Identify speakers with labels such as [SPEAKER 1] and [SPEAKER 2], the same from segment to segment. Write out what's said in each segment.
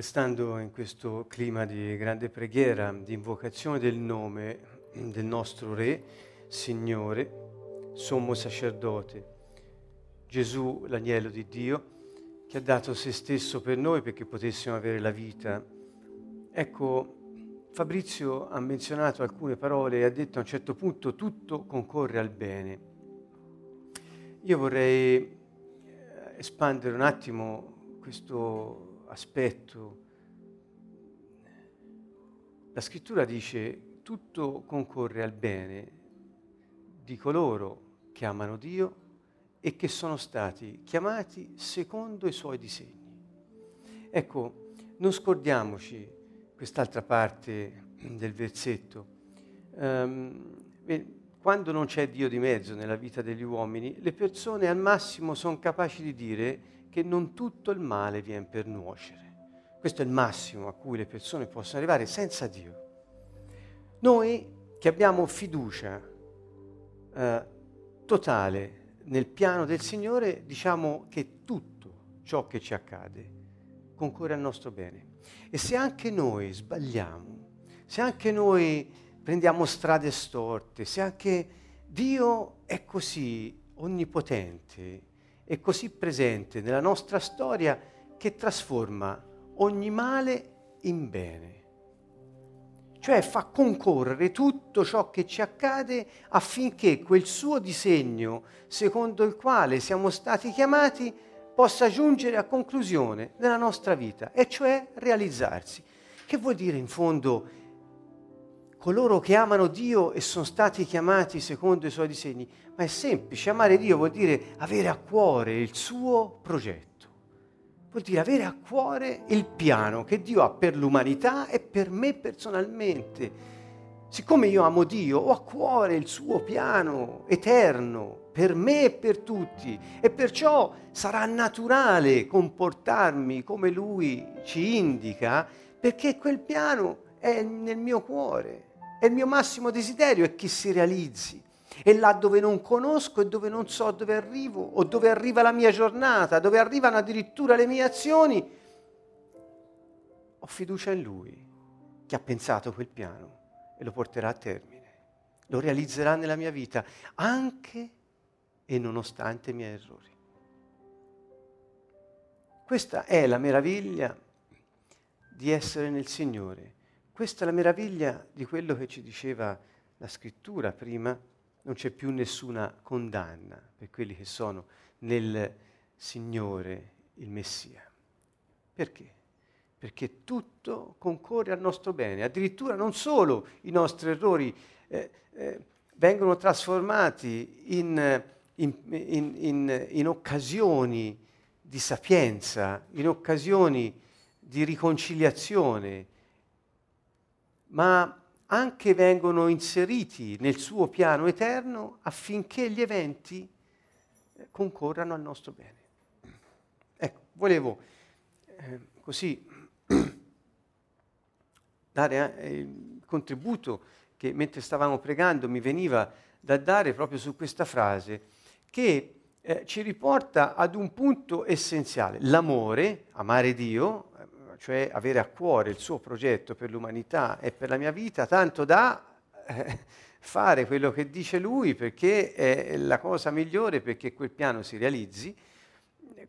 [SPEAKER 1] Restando in questo clima di grande preghiera, di invocazione del nome del nostro Re, Signore, sommo sacerdote, Gesù, l'agnello di Dio, che ha dato se stesso per noi perché potessimo avere la vita. Ecco, Fabrizio ha menzionato alcune parole e ha detto a un certo punto tutto concorre al bene. Io vorrei eh, espandere un attimo questo aspetto. La scrittura dice tutto concorre al bene di coloro che amano Dio e che sono stati chiamati secondo i suoi disegni. Ecco, non scordiamoci quest'altra parte del versetto. Um, quando non c'è Dio di mezzo nella vita degli uomini, le persone al massimo sono capaci di dire che non tutto il male viene per nuocere. Questo è il massimo a cui le persone possono arrivare senza Dio. Noi che abbiamo fiducia eh, totale nel piano del Signore, diciamo che tutto ciò che ci accade concorre al nostro bene. E se anche noi sbagliamo, se anche noi prendiamo strade storte, se anche Dio è così onnipotente e così presente nella nostra storia che trasforma ogni male in bene. Cioè fa concorrere tutto ciò che ci accade affinché quel suo disegno secondo il quale siamo stati chiamati possa giungere a conclusione nella nostra vita, e cioè realizzarsi. Che vuol dire in fondo coloro che amano Dio e sono stati chiamati secondo i suoi disegni? Ma è semplice, amare Dio vuol dire avere a cuore il suo progetto, vuol dire avere a cuore il piano che Dio ha per l'umanità e per me personalmente. Siccome io amo Dio, ho a cuore il suo piano eterno per me e per tutti e perciò sarà naturale comportarmi come Lui ci indica perché quel piano è nel mio cuore e il mio massimo desiderio è che si realizzi. E là dove non conosco e dove non so dove arrivo o dove arriva la mia giornata, dove arrivano addirittura le mie azioni, ho fiducia in Lui che ha pensato quel piano e lo porterà a termine. Lo realizzerà nella mia vita, anche e nonostante i miei errori. Questa è la meraviglia di essere nel Signore. Questa è la meraviglia di quello che ci diceva la scrittura prima. Non c'è più nessuna condanna per quelli che sono nel Signore, il Messia. Perché? perché tutto concorre al nostro bene. Addirittura non solo i nostri errori eh, eh, vengono trasformati in, in, in, in, occasioni di sapienza, in occasioni di riconciliazione, ma anche vengono inseriti nel suo piano eterno affinché gli eventi eh, concorrano al nostro bene. Ecco, volevo eh, così dare eh, il contributo che mentre stavamo pregando mi veniva da dare proprio su questa frase, che eh, ci riporta ad un punto essenziale, l'amore, amare Dio, cioè avere a cuore il suo progetto per l'umanità e per la mia vita, tanto da eh, fare quello che dice lui perché è la cosa migliore perché quel piano si realizzi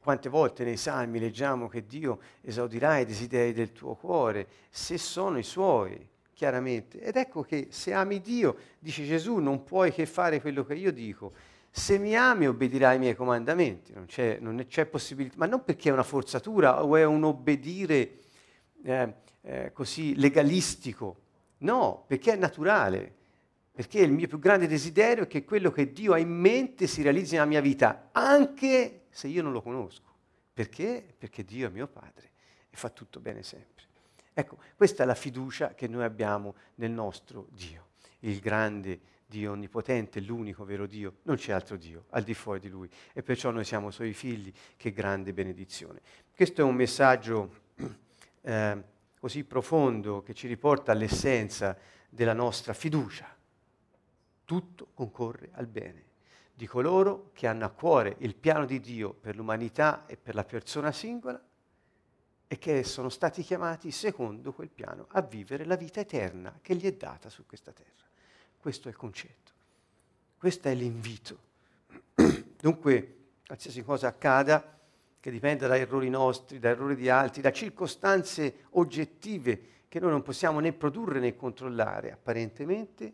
[SPEAKER 1] quante volte nei salmi leggiamo che Dio esaudirà i desideri del tuo cuore, se sono i suoi, chiaramente. Ed ecco che se ami Dio, dice Gesù, non puoi che fare quello che io dico. Se mi ami obbedirai ai miei comandamenti, non c'è, non c'è possibilità, ma non perché è una forzatura o è un obbedire eh, eh, così legalistico, no, perché è naturale, perché il mio più grande desiderio è che quello che Dio ha in mente si realizzi nella mia vita, anche se io non lo conosco. Perché? Perché Dio è mio Padre e fa tutto bene sempre. Ecco, questa è la fiducia che noi abbiamo nel nostro Dio, il grande Dio onnipotente, l'unico vero Dio, non c'è altro Dio al di fuori di Lui e perciò noi siamo Suoi figli, che grande benedizione. Questo è un messaggio eh, così profondo che ci riporta all'essenza della nostra fiducia. Tutto concorre al bene di coloro che hanno a cuore il piano di Dio per l'umanità e per la persona singola e che sono stati chiamati secondo quel piano a vivere la vita eterna che gli è data su questa terra. Questo è il concetto, questo è l'invito. Dunque, qualsiasi cosa accada, che dipenda da errori nostri, da errori di altri, da circostanze oggettive che noi non possiamo né produrre né controllare, apparentemente,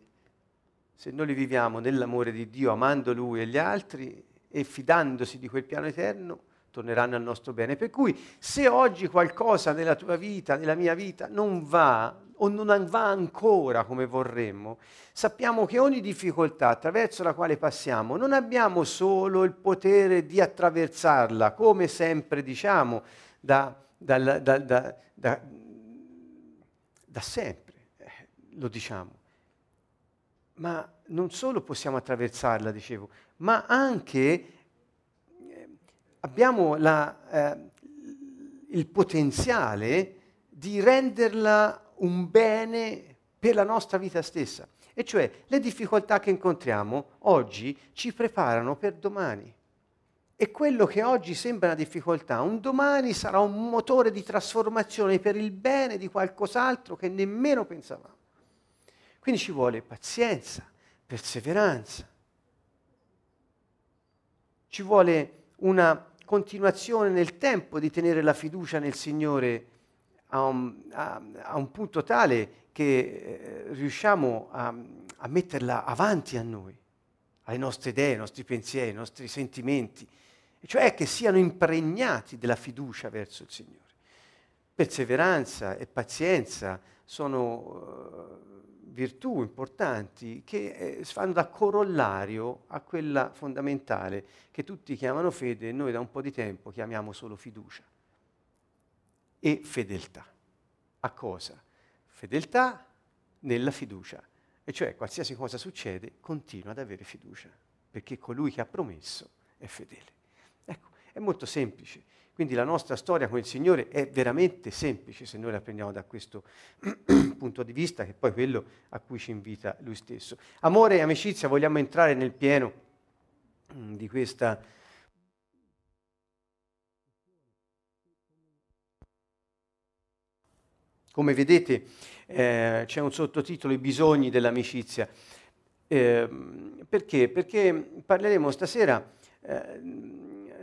[SPEAKER 1] se noi li viviamo nell'amore di Dio, amando Lui e gli altri e fidandosi di quel piano eterno, torneranno al nostro bene. Per cui se oggi qualcosa nella tua vita, nella mia vita, non va o non va ancora come vorremmo, sappiamo che ogni difficoltà attraverso la quale passiamo non abbiamo solo il potere di attraversarla, come sempre diciamo da, da, da, da sempre, eh, lo diciamo. Ma non solo possiamo attraversarla, dicevo, ma anche abbiamo la, eh, il potenziale di renderla un bene per la nostra vita stessa. E cioè le difficoltà che incontriamo oggi ci preparano per domani. E quello che oggi sembra una difficoltà, un domani sarà un motore di trasformazione per il bene di qualcos'altro che nemmeno pensavamo. Quindi ci vuole pazienza, perseveranza. Ci vuole una continuazione nel tempo di tenere la fiducia nel Signore a un, a, a un punto tale che eh, riusciamo a, a metterla avanti a noi, alle nostre idee, ai nostri pensieri, ai nostri sentimenti, cioè che siano impregnati della fiducia verso il Signore. Perseveranza e pazienza sono uh, virtù importanti che eh, fanno da corollario a quella fondamentale che tutti chiamano fede e noi da un po' di tempo chiamiamo solo fiducia. E fedeltà. A cosa? Fedeltà nella fiducia. E cioè qualsiasi cosa succede continua ad avere fiducia, perché colui che ha promesso è fedele. Ecco, è molto semplice. Quindi la nostra storia con il Signore è veramente semplice se noi la prendiamo da questo punto di vista, che è poi quello a cui ci invita Lui stesso. Amore e amicizia, vogliamo entrare nel pieno mm, di questa... Come vedete eh, c'è un sottotitolo, I bisogni dell'amicizia. Eh, perché? Perché parleremo stasera... Eh,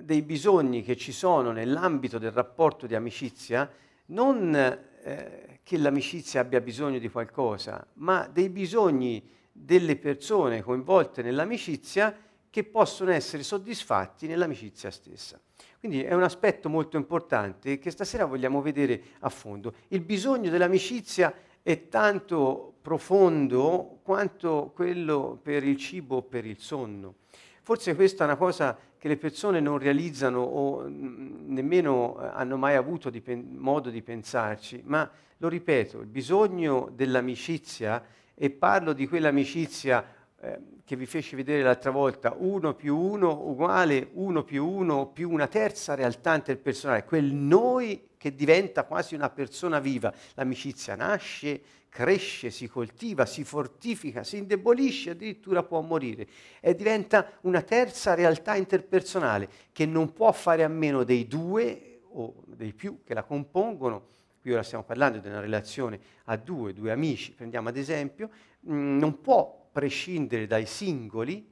[SPEAKER 1] dei bisogni che ci sono nell'ambito del rapporto di amicizia, non eh, che l'amicizia abbia bisogno di qualcosa, ma dei bisogni delle persone coinvolte nell'amicizia che possono essere soddisfatti nell'amicizia stessa. Quindi è un aspetto molto importante che stasera vogliamo vedere a fondo. Il bisogno dell'amicizia è tanto profondo quanto quello per il cibo o per il sonno. Forse questa è una cosa che le persone non realizzano o mm, nemmeno eh, hanno mai avuto di pen- modo di pensarci, ma lo ripeto, il bisogno dell'amicizia, e parlo di quell'amicizia eh, che vi feci vedere l'altra volta, uno più uno uguale uno più uno più una terza realtà interpersonale, quel noi che diventa quasi una persona viva. L'amicizia nasce, cresce, si coltiva, si fortifica, si indebolisce, addirittura può morire e diventa una terza realtà interpersonale che non può fare a meno dei due o dei più che la compongono. Qui ora stiamo parlando di una relazione a due, due amici, prendiamo ad esempio, mh, mm, non può prescindere dai singoli,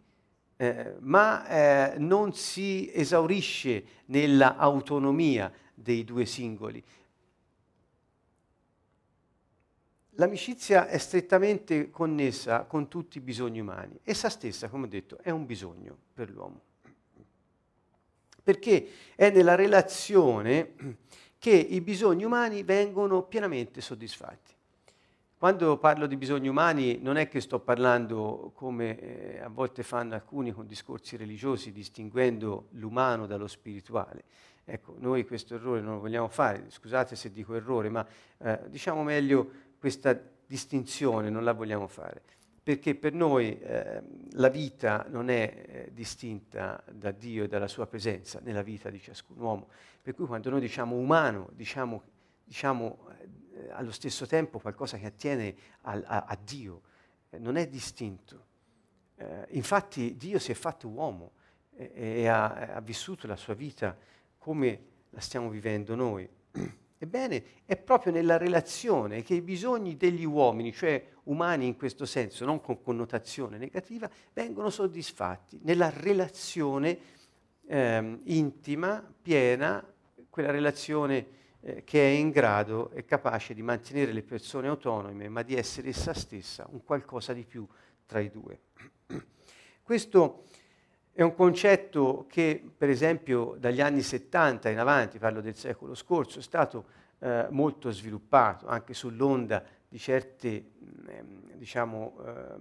[SPEAKER 1] eh, ma eh, non si esaurisce nella autonomia dei due singoli, L'amicizia è strettamente connessa con tutti i bisogni umani. Essa stessa, come ho detto, è un bisogno per l'uomo. Perché è nella relazione che i bisogni umani vengono pienamente soddisfatti. Quando parlo di bisogni umani non è che sto parlando come eh, a volte fanno alcuni con discorsi religiosi, distinguendo l'umano dallo spirituale. Ecco, noi questo errore non lo vogliamo fare, scusate se dico errore, ma eh, diciamo meglio questa distinzione non la vogliamo fare, perché per noi eh, la vita non è eh, distinta da Dio e dalla sua presenza nella vita di ciascun uomo. Per cui quando noi diciamo umano, diciamo, diciamo allo stesso tempo qualcosa che attiene a, a, a Dio, eh, non è distinto. Eh, infatti Dio si è fatto uomo e ha, ha vissuto la sua vita come la stiamo vivendo noi. Ebbene, è proprio nella relazione che i bisogni degli uomini, cioè umani in questo senso, non con connotazione negativa, vengono soddisfatti, nella relazione eh, intima, piena, quella relazione eh, che è in grado e capace di mantenere le persone autonome, ma di essere essa stessa un qualcosa di più tra i due. Questo è un concetto che, per esempio, dagli anni 70 in avanti, parlo del secolo scorso, è stato eh, molto sviluppato anche sull'onda di certe eh, diciamo, eh,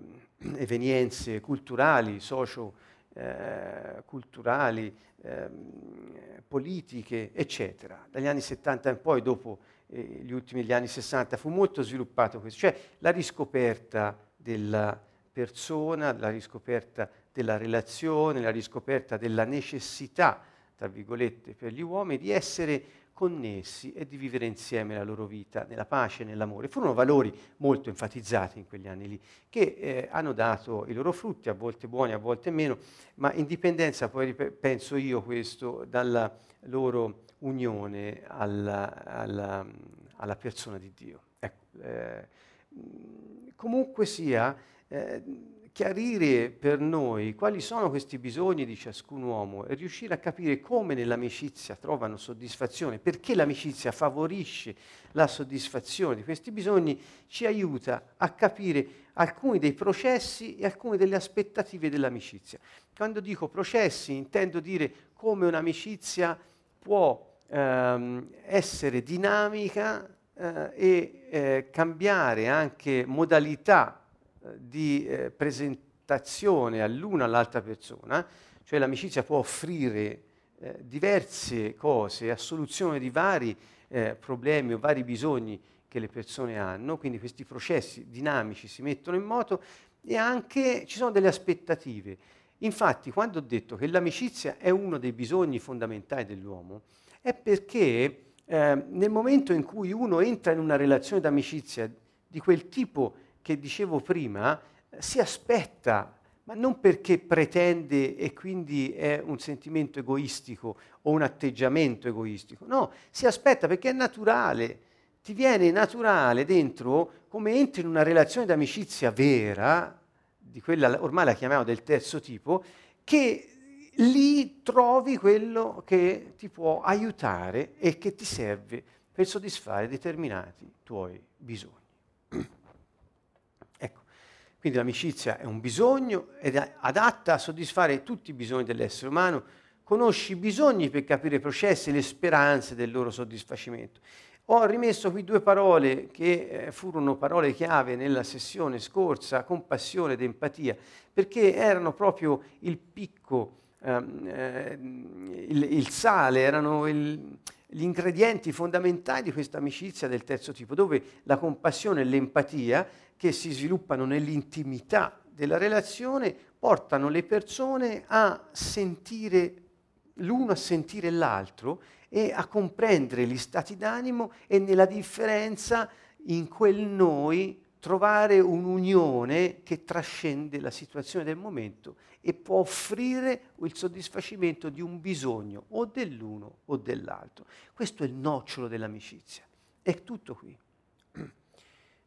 [SPEAKER 1] evenienze culturali, socio-culturali, eh, ehm, politiche, eccetera. Dagli anni 70 in poi, dopo eh, gli ultimi degli anni 60, fu molto sviluppato questo, cioè la riscoperta della persona, la riscoperta della relazione, la riscoperta della necessità, tra virgolette, per gli uomini di essere connessi e di vivere insieme la loro vita nella pace e nell'amore. Furono valori molto enfatizzati in quegli anni lì, che eh, hanno dato i loro frutti, a volte buoni, a volte meno, ma in dipendenza, poi penso io questo, dalla loro unione alla, alla, alla persona di Dio. Ecco, eh, comunque sia, eh, chiarire per noi quali sono questi bisogni di ciascun uomo e riuscire a capire come nell'amicizia trovano soddisfazione, perché l'amicizia favorisce la soddisfazione di questi bisogni, ci aiuta a capire alcuni dei processi e alcune delle aspettative dell'amicizia. Quando dico processi intendo dire come un'amicizia può ehm, essere dinamica eh, e eh, cambiare anche modalità di eh, presentazione all'una all'altra persona, cioè l'amicizia può offrire eh, diverse cose a soluzione di vari eh, problemi o vari bisogni che le persone hanno, quindi questi processi dinamici si mettono in moto e anche ci sono delle aspettative. Infatti, quando ho detto che l'amicizia è uno dei bisogni fondamentali dell'uomo, è perché eh, nel momento in cui uno entra in una relazione d'amicizia di quel tipo che dicevo prima si aspetta, ma non perché pretende e quindi è un sentimento egoistico o un atteggiamento egoistico, no, si aspetta perché è naturale, ti viene naturale dentro come entri in una relazione d'amicizia vera, di quella ormai la chiamiamo del terzo tipo, che lì trovi quello che ti può aiutare e che ti serve per soddisfare determinati tuoi bisogni. Quindi l'amicizia è un bisogno ed è adatta a soddisfare tutti i bisogni dell'essere umano. Conosci i bisogni per capire i processi e le speranze del loro soddisfacimento. Ho rimesso qui due parole che eh, furono parole chiave nella sessione scorsa, compassione ed empatia, perché erano proprio il picco, ehm, eh, il, il, sale, erano il, gli ingredienti fondamentali di questa amicizia del terzo tipo, dove la compassione e l'empatia che si sviluppano nell'intimità della relazione portano le persone a sentire l'uno a sentire l'altro e a comprendere gli stati d'animo e nella differenza in quel noi trovare un'unione che trascende la situazione del momento e può offrire il soddisfacimento di un bisogno o dell'uno o dell'altro. Questo è il nocciolo dell'amicizia. È tutto qui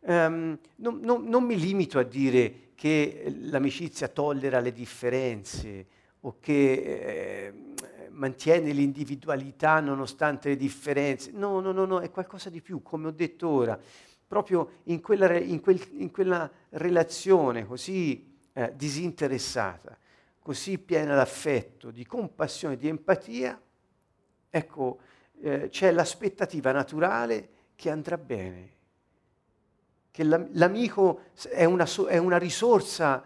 [SPEAKER 1] um, non, non, non, mi limito a dire che l'amicizia tollera le differenze o che eh, mantiene l'individualità nonostante le differenze. No, no, no, no, è qualcosa di più, come ho detto ora. Proprio in quella, in quel, in quella relazione così eh, disinteressata, così piena d'affetto, di compassione, di empatia, ecco, eh, c'è l'aspettativa naturale che andrà bene, che l'amico è una, è una risorsa,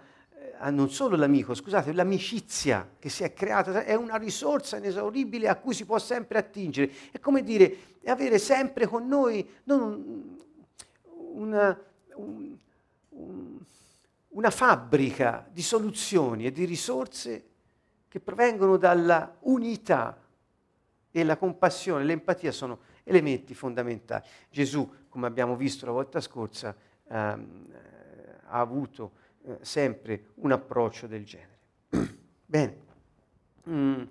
[SPEAKER 1] eh, non solo l'amico, scusate, l'amicizia che si è creata è una risorsa inesauribile a cui si può sempre attingere. È come dire, è avere sempre con noi non una, un, un, una fabbrica di soluzioni e di risorse che provengono dalla unità e la compassione, l'empatia sono elementi fondamentali. Gesù, come abbiamo visto la volta scorsa, ehm, ha avuto eh, sempre un approccio del genere. Bene. Mm.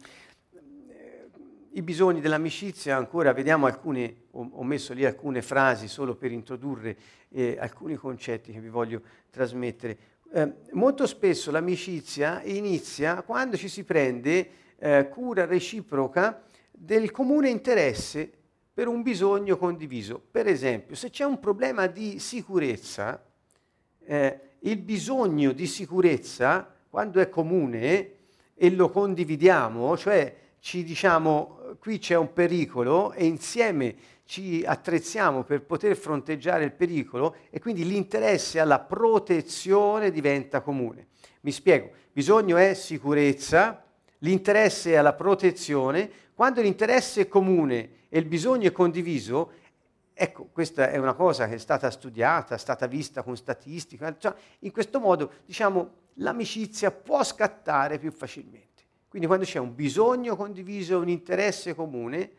[SPEAKER 1] i bisogni dell'amicizia, ancora vediamo alcune, ho, ho, messo lì alcune frasi solo per introdurre eh, alcuni concetti che vi voglio trasmettere. Eh, molto spesso l'amicizia inizia quando ci si prende eh, cura reciproca del comune interesse per un bisogno condiviso. Per esempio, se c'è un problema di sicurezza, eh, il bisogno di sicurezza, quando è comune e lo condividiamo, cioè ci diciamo qui c'è un pericolo e insieme ci attrezziamo per poter fronteggiare il pericolo e quindi l'interesse alla protezione diventa comune. Mi spiego, bisogno è sicurezza, l'interesse è alla protezione, quando l'interesse è comune e il bisogno è condiviso, ecco, questa è una cosa che è stata studiata, è stata vista con statistica, cioè, in questo modo, diciamo, l'amicizia può scattare più facilmente. Quindi quando c'è un bisogno condiviso, un interesse comune,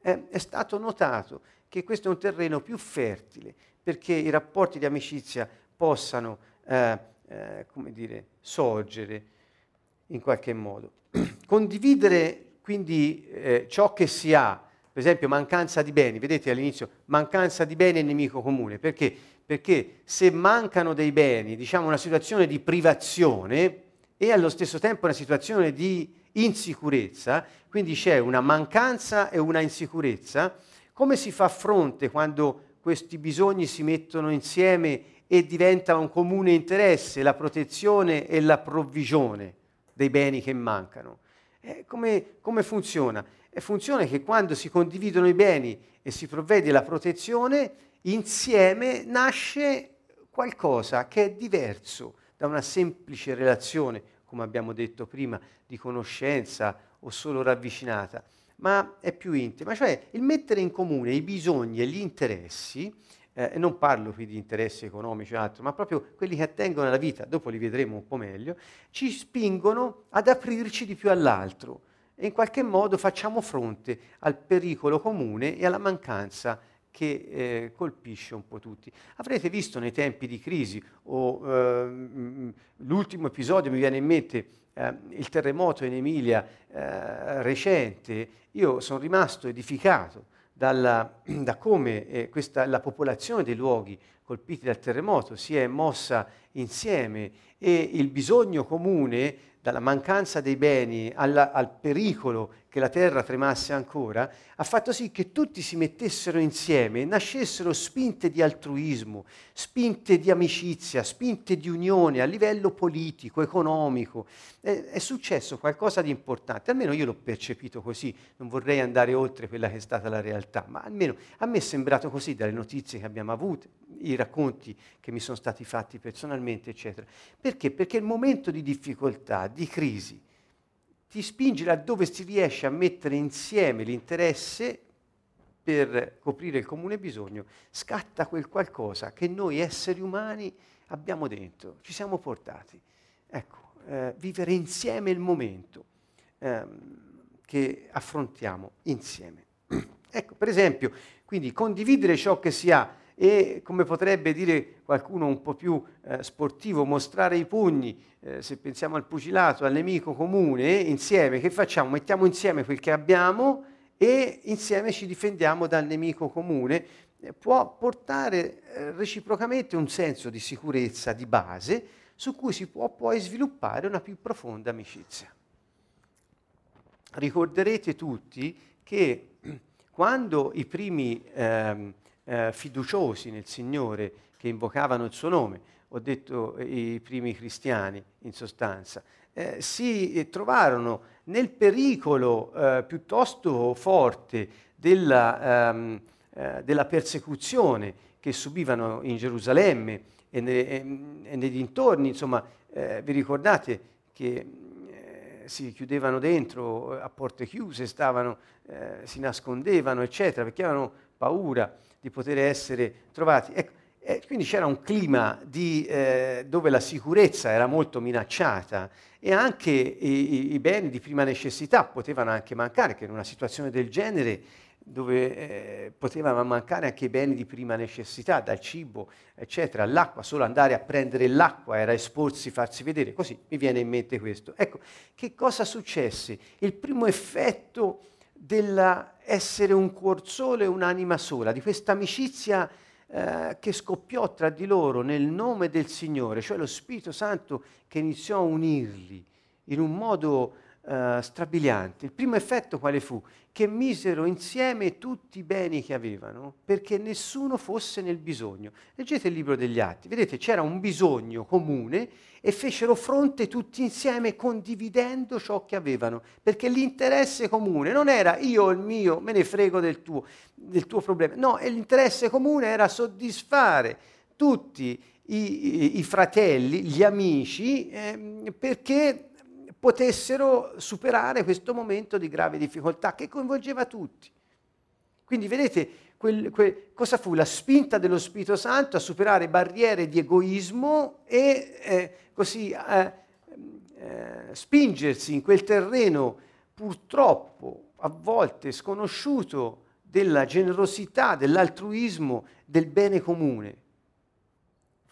[SPEAKER 1] eh, è stato notato che questo è un terreno più fertile perché i rapporti di amicizia possano, eh, eh, come dire, sorgere in qualche modo. Condividere quindi eh, ciò che si ha, per esempio mancanza di beni, vedete all'inizio mancanza di beni è nemico comune, perché? Perché se mancano dei beni, diciamo una situazione di privazione, e allo stesso tempo una situazione di insicurezza, quindi c'è una mancanza e una insicurezza, come si fa fronte quando questi bisogni si mettono insieme e diventa un comune interesse la protezione e la provvigione dei beni che mancano? Eh, come, come, funziona? Eh, funziona che quando si condividono i beni e si provvede alla protezione, insieme nasce qualcosa che è diverso da una semplice relazione, come abbiamo detto prima, di conoscenza o solo ravvicinata, ma è più intima, cioè il mettere in comune i bisogni e gli interessi, eh, non parlo qui di interessi economici o altro, ma proprio quelli che attengono alla vita, dopo li vedremo un po' meglio, ci spingono ad aprirci di più all'altro e in qualche modo facciamo fronte al pericolo comune e alla mancanza che eh, colpisce un po' tutti. Avrete visto nei tempi di crisi, o eh, l'ultimo episodio mi viene in mente, eh, il terremoto in Emilia eh, recente, io sono rimasto edificato dalla, da come eh, questa, la popolazione dei luoghi colpiti dal terremoto si è mossa insieme e il bisogno comune dalla mancanza dei beni alla, al pericolo che la terra tremasse ancora, ha fatto sì che tutti si mettessero insieme nascessero spinte di altruismo, spinte di amicizia, spinte di unione a livello politico, economico. È, è successo qualcosa di importante, almeno io l'ho percepito così, non vorrei andare oltre quella che è stata la realtà, ma almeno a me è sembrato così dalle notizie che abbiamo avuto, i racconti che mi sono stati fatti personalmente, eccetera. Perché? Perché il momento di difficoltà, di crisi, ti spinge laddove si riesce a mettere insieme l'interesse per coprire il comune bisogno, scatta quel qualcosa che noi esseri umani abbiamo dentro, ci siamo portati. Ecco, eh, vivere insieme il momento ehm, che affrontiamo insieme. ecco, per esempio, quindi condividere ciò che si ha e come potrebbe dire qualcuno un po' più eh, sportivo, mostrare i pugni, eh, se pensiamo al pugilato, al nemico comune, insieme, che facciamo? Mettiamo insieme quel che abbiamo e insieme ci difendiamo dal nemico comune, eh, può portare eh, reciprocamente un senso di sicurezza di base su cui si può poi sviluppare una più profonda amicizia. Ricorderete tutti che quando i primi ehm, eh, fiduciosi nel Signore che invocavano il suo nome, ho detto eh, i primi cristiani in sostanza, eh, si trovarono nel pericolo eh, piuttosto forte della, ehm, eh, della, persecuzione che subivano in Gerusalemme e, ne, e nei dintorni, insomma, eh, vi ricordate che si chiudevano dentro a porte chiuse, stavano, si nascondevano, eccetera, perché avevano paura di poter essere trovati. Ecco, eh, quindi c'era un clima di, eh, dove la sicurezza era molto minacciata e anche i, i, beni di prima necessità potevano anche mancare, che in una situazione del genere dove eh, potevano mancare anche i beni di prima necessità, dal cibo, eccetera, l'acqua, solo andare a prendere l'acqua era esporsi, farsi vedere, così mi viene in mente questo. Ecco, che cosa successe? Il primo effetto dell'essere un cuor solo e un'anima sola, di questa amicizia eh, che scoppiò tra di loro nel nome del Signore, cioè lo Spirito Santo che iniziò a unirli in un modo eh, strabiliante. Il primo effetto quale fu? Che misero insieme tutti i beni che avevano perché nessuno fosse nel bisogno. Leggete il libro degli Atti, vedete c'era un bisogno comune e fecero fronte tutti insieme condividendo ciò che avevano, perché l'interesse comune non era io o il mio, me ne frego del tuo, del tuo problema, no, l'interesse comune era soddisfare tutti i, i, i fratelli, gli amici, eh, perché potessero superare questo momento di grave difficoltà che coinvolgeva tutti. Quindi vedete quel, quel, cosa fu la spinta dello Spirito Santo a superare barriere di egoismo e eh, così eh, eh, spingersi in quel terreno purtroppo a volte sconosciuto della generosità, dell'altruismo, del bene comune.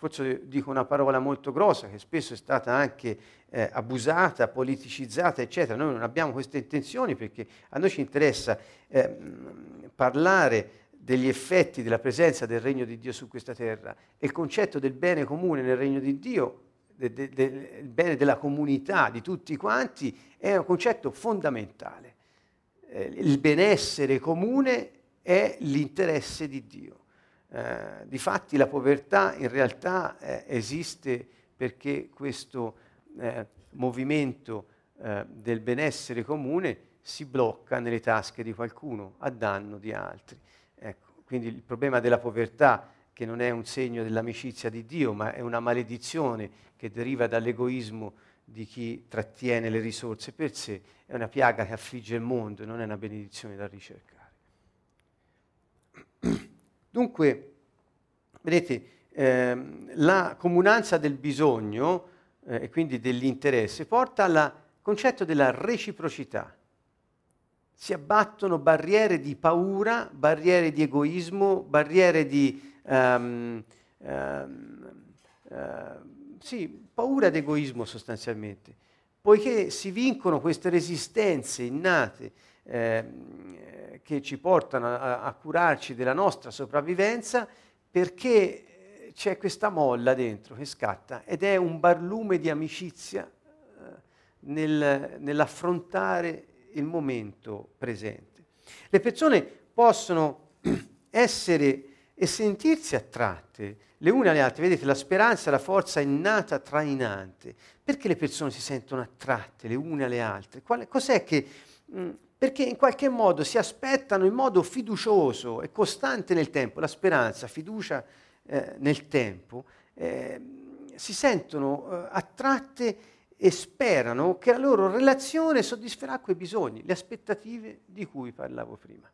[SPEAKER 1] Forse dico una parola molto grossa che spesso è stata anche eh, abusata, politicizzata, eccetera. Noi non abbiamo queste intenzioni perché a noi ci interessa eh, parlare degli effetti della presenza del regno di Dio su questa terra e il concetto del bene comune nel regno di Dio, del de, de, bene della comunità, di tutti quanti, è un concetto fondamentale. Eh, il benessere comune è l'interesse di Dio. Eh, difatti la povertà in realtà eh, esiste perché questo eh, movimento eh, del benessere comune si blocca nelle tasche di qualcuno a danno di altri. Ecco, quindi il problema della povertà, che non è un segno dell'amicizia di Dio, ma è una maledizione che deriva dall'egoismo di chi trattiene le risorse per sé, è una piaga che affligge il mondo e non è una benedizione da ricercare. Dunque, vedete, ehm, la comunanza del bisogno eh, e quindi dell'interesse porta al concetto della reciprocità. Si abbattono barriere di paura, barriere di egoismo, barriere di... Um, um, uh, sì, paura ed egoismo sostanzialmente, poiché si vincono queste resistenze innate eh, che ci portano a, a, curarci della nostra sopravvivenza, perché c'è questa molla dentro che scatta ed è un barlume di amicizia eh, nel, nell'affrontare il momento presente. Le persone possono essere e sentirsi attratte le une alle altre. Vedete, la speranza la forza innata trainante. Perché le persone si sentono attratte le une alle altre? Qual, cos'è che... Mh, mm, perché in qualche modo si aspettano in modo fiducioso e costante nel tempo, la speranza, fiducia eh, nel tempo, eh, si sentono eh, attratte e sperano che la loro relazione soddisferà quei bisogni, le aspettative di cui parlavo prima.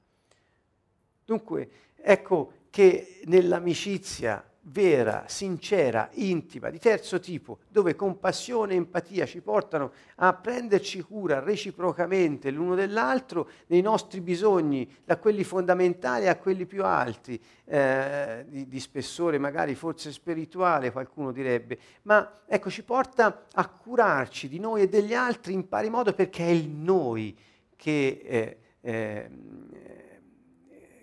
[SPEAKER 1] Dunque, ecco che nell'amicizia vera, sincera, intima, di terzo tipo, dove compassione e empatia ci portano a prenderci cura reciprocamente l'uno dell'altro, nei nostri bisogni, da quelli fondamentali a quelli più alti, eh, di, di, spessore magari forse spirituale, qualcuno direbbe, ma ecco ci porta a curarci di noi e degli altri in pari modo perché è il noi che, eh, eh,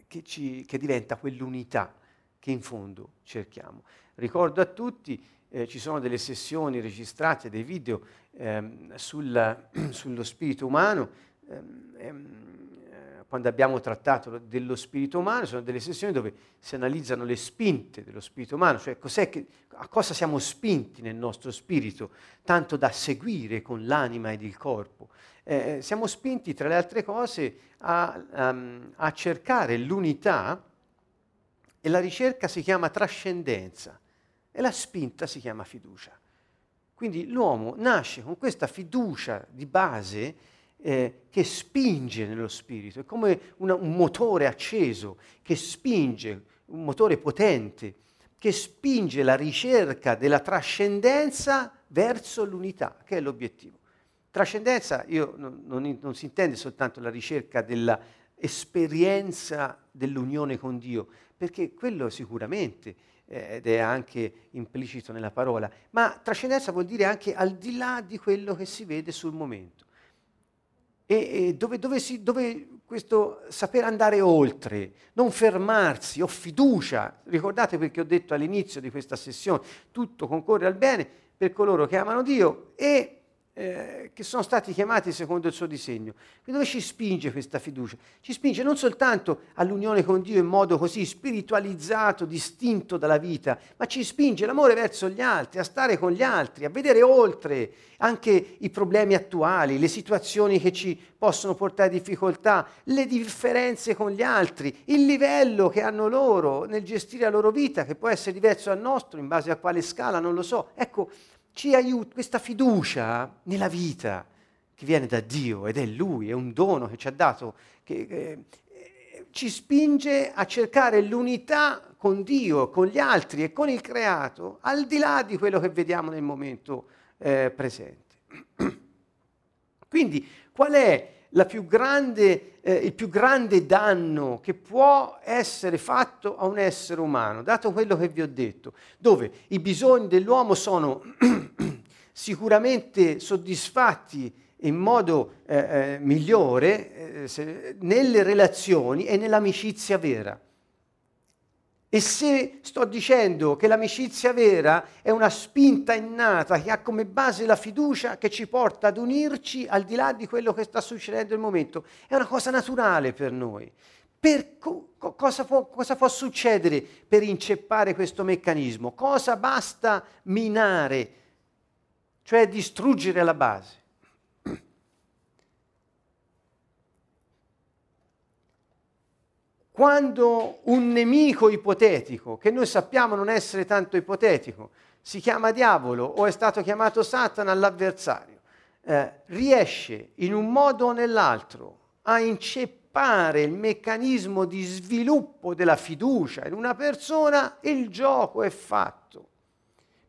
[SPEAKER 1] che, ci, che diventa quell'unità che in fondo cerchiamo. Ricordo a tutti, eh, ci sono delle sessioni registrate, dei video ehm, sulla, sullo spirito umano, ehm, ehm, eh, quando abbiamo trattato dello spirito umano, sono delle sessioni dove si analizzano le spinte dello spirito umano, cioè che, a cosa siamo spinti nel nostro spirito, tanto da seguire con l'anima ed il corpo. Eh, siamo spinti, tra le altre cose, a, um, a cercare l'unità e la ricerca si chiama trascendenza e la spinta si chiama fiducia. Quindi l'uomo nasce con questa fiducia di base eh, che spinge nello spirito, è come una, un motore acceso che spinge, un motore potente, che spinge la ricerca della trascendenza verso l'unità, che è l'obiettivo. Trascendenza io, non, non, non si intende soltanto la ricerca dell'esperienza dell'unione con Dio, perché quello sicuramente, eh, ed è anche implicito nella parola, ma trascendenza vuol dire anche al di là di quello che si vede sul momento. e, e dove, dove, si, dove questo saper andare oltre, non fermarsi, ho fiducia. Ricordate perché ho detto all'inizio di questa sessione, tutto concorre al bene per coloro che amano Dio e eh, che sono stati chiamati secondo il suo disegno. E dove ci spinge questa fiducia? Ci spinge non soltanto all'unione con Dio in modo così spiritualizzato, distinto dalla vita, ma ci spinge l'amore verso gli altri, a stare con gli altri, a vedere oltre anche i problemi attuali, le situazioni che ci possono portare difficoltà, le differenze con gli altri, il livello che hanno loro nel gestire la loro vita, che può essere diverso dal nostro, in base a quale scala, non lo so. Ecco, ci aiuta questa fiducia nella vita che viene da Dio ed è Lui, è un dono che ci ha dato, che eh, ci spinge a cercare l'unità con Dio, con gli altri e con il creato, al di là di quello che vediamo nel momento eh, presente. Quindi qual è più grande, eh, il più grande danno che può essere fatto a un essere umano, dato quello che vi ho detto, dove i bisogni dell'uomo sono sicuramente soddisfatti in modo eh, eh, migliore eh, se, nelle relazioni e nell'amicizia vera. E se sto dicendo che l'amicizia vera è una spinta innata che ha come base la fiducia che ci porta ad unirci al di là di quello che sta succedendo nel momento, è una cosa naturale per noi. Per co- cosa, può, cosa può succedere per inceppare questo meccanismo? Cosa basta minare, cioè distruggere alla base? Quando un nemico ipotetico, che noi sappiamo non essere tanto ipotetico, si chiama diavolo o è stato chiamato Satana l'avversario, eh, riesce in un modo o nell'altro a inceppare il meccanismo di sviluppo della fiducia in una persona, il gioco è fatto.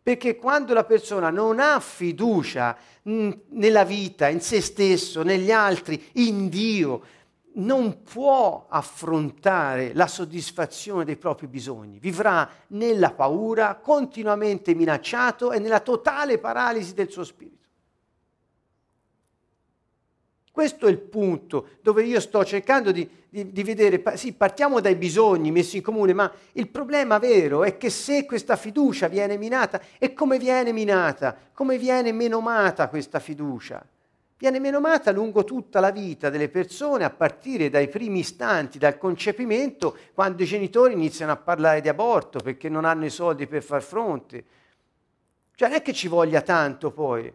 [SPEAKER 1] Perché quando la persona non ha fiducia mh, nella vita, in se stesso, negli altri, in Dio, non può affrontare la soddisfazione dei propri bisogni, vivrà nella paura, continuamente minacciato e nella totale paralisi del suo spirito. Questo è il punto dove io sto cercando di, di, di, vedere, sì, partiamo dai bisogni messi in comune, ma il problema vero è che se questa fiducia viene minata, e come viene minata? Come viene menomata questa fiducia? Viene menomata lungo tutta la vita delle persone, a partire dai primi istanti, dal concepimento, quando i genitori iniziano a parlare di aborto perché non hanno i soldi per far fronte. Cioè non è che ci voglia tanto poi.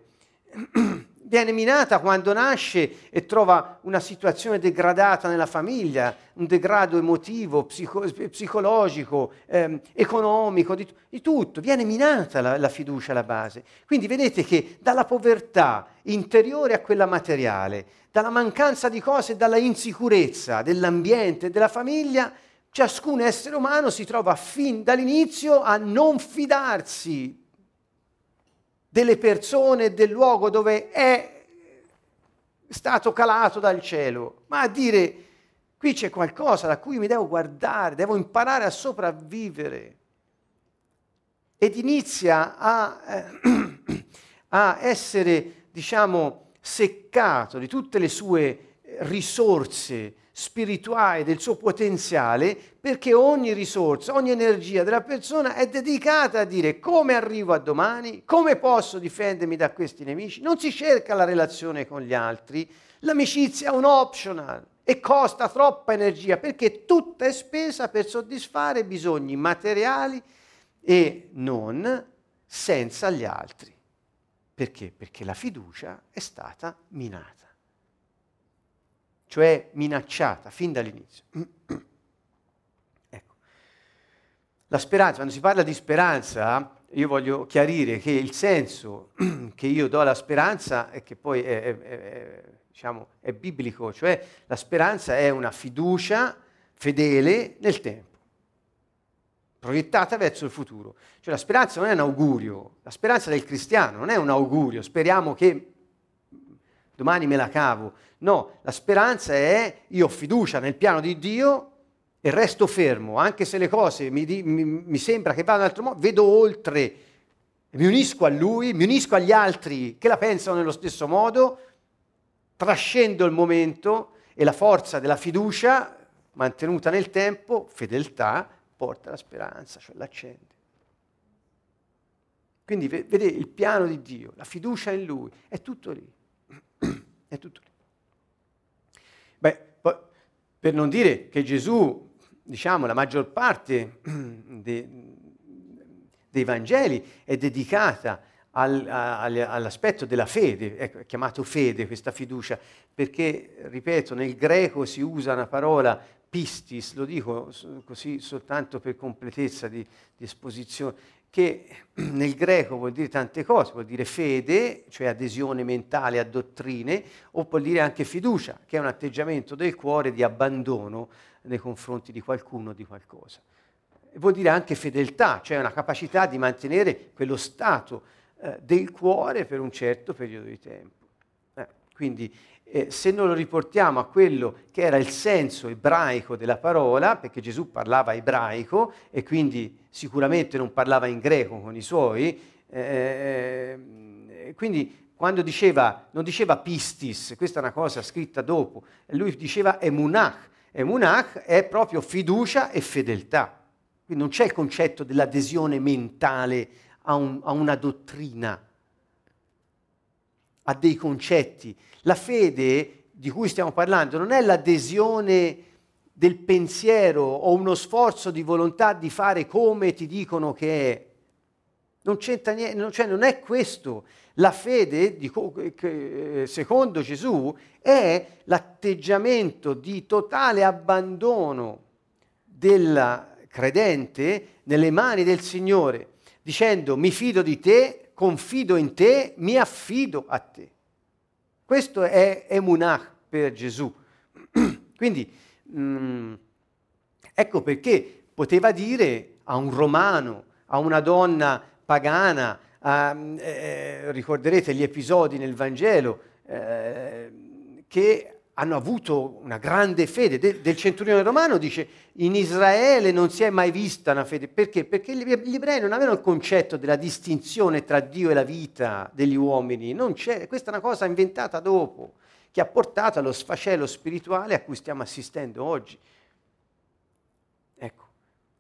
[SPEAKER 1] viene minata quando nasce e trova una situazione degradata nella famiglia, un degrado emotivo, psico- psicologico, ehm, economico, di, di, tutto. Viene minata la, la fiducia alla base. Quindi vedete che dalla povertà interiore a quella materiale, dalla mancanza di cose, dalla insicurezza dell'ambiente, della famiglia, ciascun essere umano si trova fin dall'inizio a non fidarsi delle persone del luogo dove è stato calato dal cielo, ma a dire qui c'è qualcosa da cui mi devo guardare, devo imparare a sopravvivere. Ed inizia a, eh, a essere, diciamo, seccato di tutte le sue risorse spirituale, del suo potenziale, perché ogni risorsa, ogni energia della persona è dedicata a dire come arrivo a domani, come posso difendermi da questi nemici. Non si cerca la relazione con gli altri, l'amicizia è un optional e costa troppa energia perché tutta è spesa per soddisfare bisogni materiali e non senza gli altri. Perché? Perché la fiducia è stata minata cioè minacciata fin dall'inizio. ecco. La speranza, quando si parla di speranza, io voglio chiarire che il senso che io do alla speranza è che poi è, è, è, diciamo, è biblico, cioè la speranza è una fiducia fedele nel tempo proiettata verso il futuro. Cioè la speranza non è un augurio, la speranza del cristiano non è un augurio, speriamo che domani me la cavo. No, la speranza è io ho fiducia nel piano di Dio e resto fermo, anche se le cose mi, mi, mi sembra che vadano in altro modo, vedo oltre, mi unisco a Lui, mi unisco agli altri che la pensano nello stesso modo trascendo il momento e la forza della fiducia mantenuta nel tempo, fedeltà, porta la speranza, cioè l'accende. Quindi vedete il piano di Dio, la fiducia in Lui, è tutto lì. È tutto lì. Beh, per non dire che Gesù, diciamo, la maggior parte de, dei Vangeli è dedicata al, al, all'aspetto della fede, ecco, è chiamato fede questa fiducia, perché, ripeto, nel greco si usa una parola pistis, lo dico così soltanto per completezza di, di esposizione, che nel greco vuol dire tante cose, vuol dire fede, cioè adesione mentale a dottrine, o vuol dire anche fiducia, che è un atteggiamento del cuore di abbandono nei confronti di qualcuno o di qualcosa. Vuol dire anche fedeltà, cioè una capacità di mantenere quello stato eh, del cuore per un certo periodo di tempo. Eh, quindi eh, se non lo riportiamo a quello che era il senso ebraico della parola, perché Gesù parlava ebraico e quindi sicuramente non parlava in greco con i suoi, eh, quindi quando diceva, non diceva pistis, questa è una cosa scritta dopo, lui diceva emunach, emunach è proprio fiducia e fedeltà, quindi non c'è il concetto dell'adesione mentale a, un, a una dottrina, a dei concetti. La fede di cui stiamo parlando non è l'adesione del pensiero o uno sforzo di volontà di fare come ti dicono che è. Non c'entra niente, non, cioè non è questo. La fede, che, secondo Gesù, è l'atteggiamento di totale abbandono del credente nelle mani del Signore dicendo mi fido di te, confido in te, mi affido a te. Questo è Emunah per Gesù. Quindi mh, mm, ecco perché poteva dire a un romano, a una donna pagana, a, eh, ricorderete gli episodi nel Vangelo, eh, che hanno avuto una grande fede. De, del centurione romano dice in Israele non si è mai vista una fede. Perché? Perché gli ebrei non avevano il concetto della distinzione tra Dio e la vita degli uomini. Questa è una cosa inventata dopo, che ha portato allo sfacelo spirituale a cui stiamo assistendo oggi. Ecco.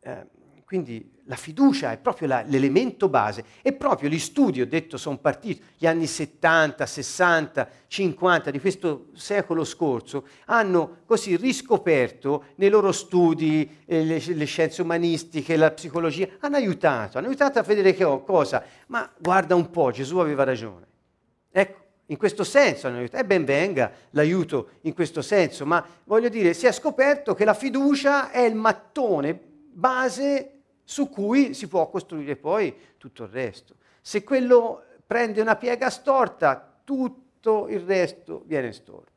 [SPEAKER 1] Eh, quindi la fiducia è proprio la, l'elemento base e proprio gli studi, ho detto, sono partiti, gli anni 70, 60, 50 di questo secolo scorso, hanno così riscoperto nei loro studi eh, le, le, scienze umanistiche, la psicologia, hanno aiutato, hanno aiutato a vedere che oh, cosa, ma guarda un po', Gesù aveva ragione. Ecco, in questo senso hanno aiutato, e ben venga l'aiuto in questo senso, ma voglio dire, si è scoperto che la fiducia è il mattone base su cui si può costruire poi tutto il resto. Se quello prende una piega storta, tutto il resto viene storto.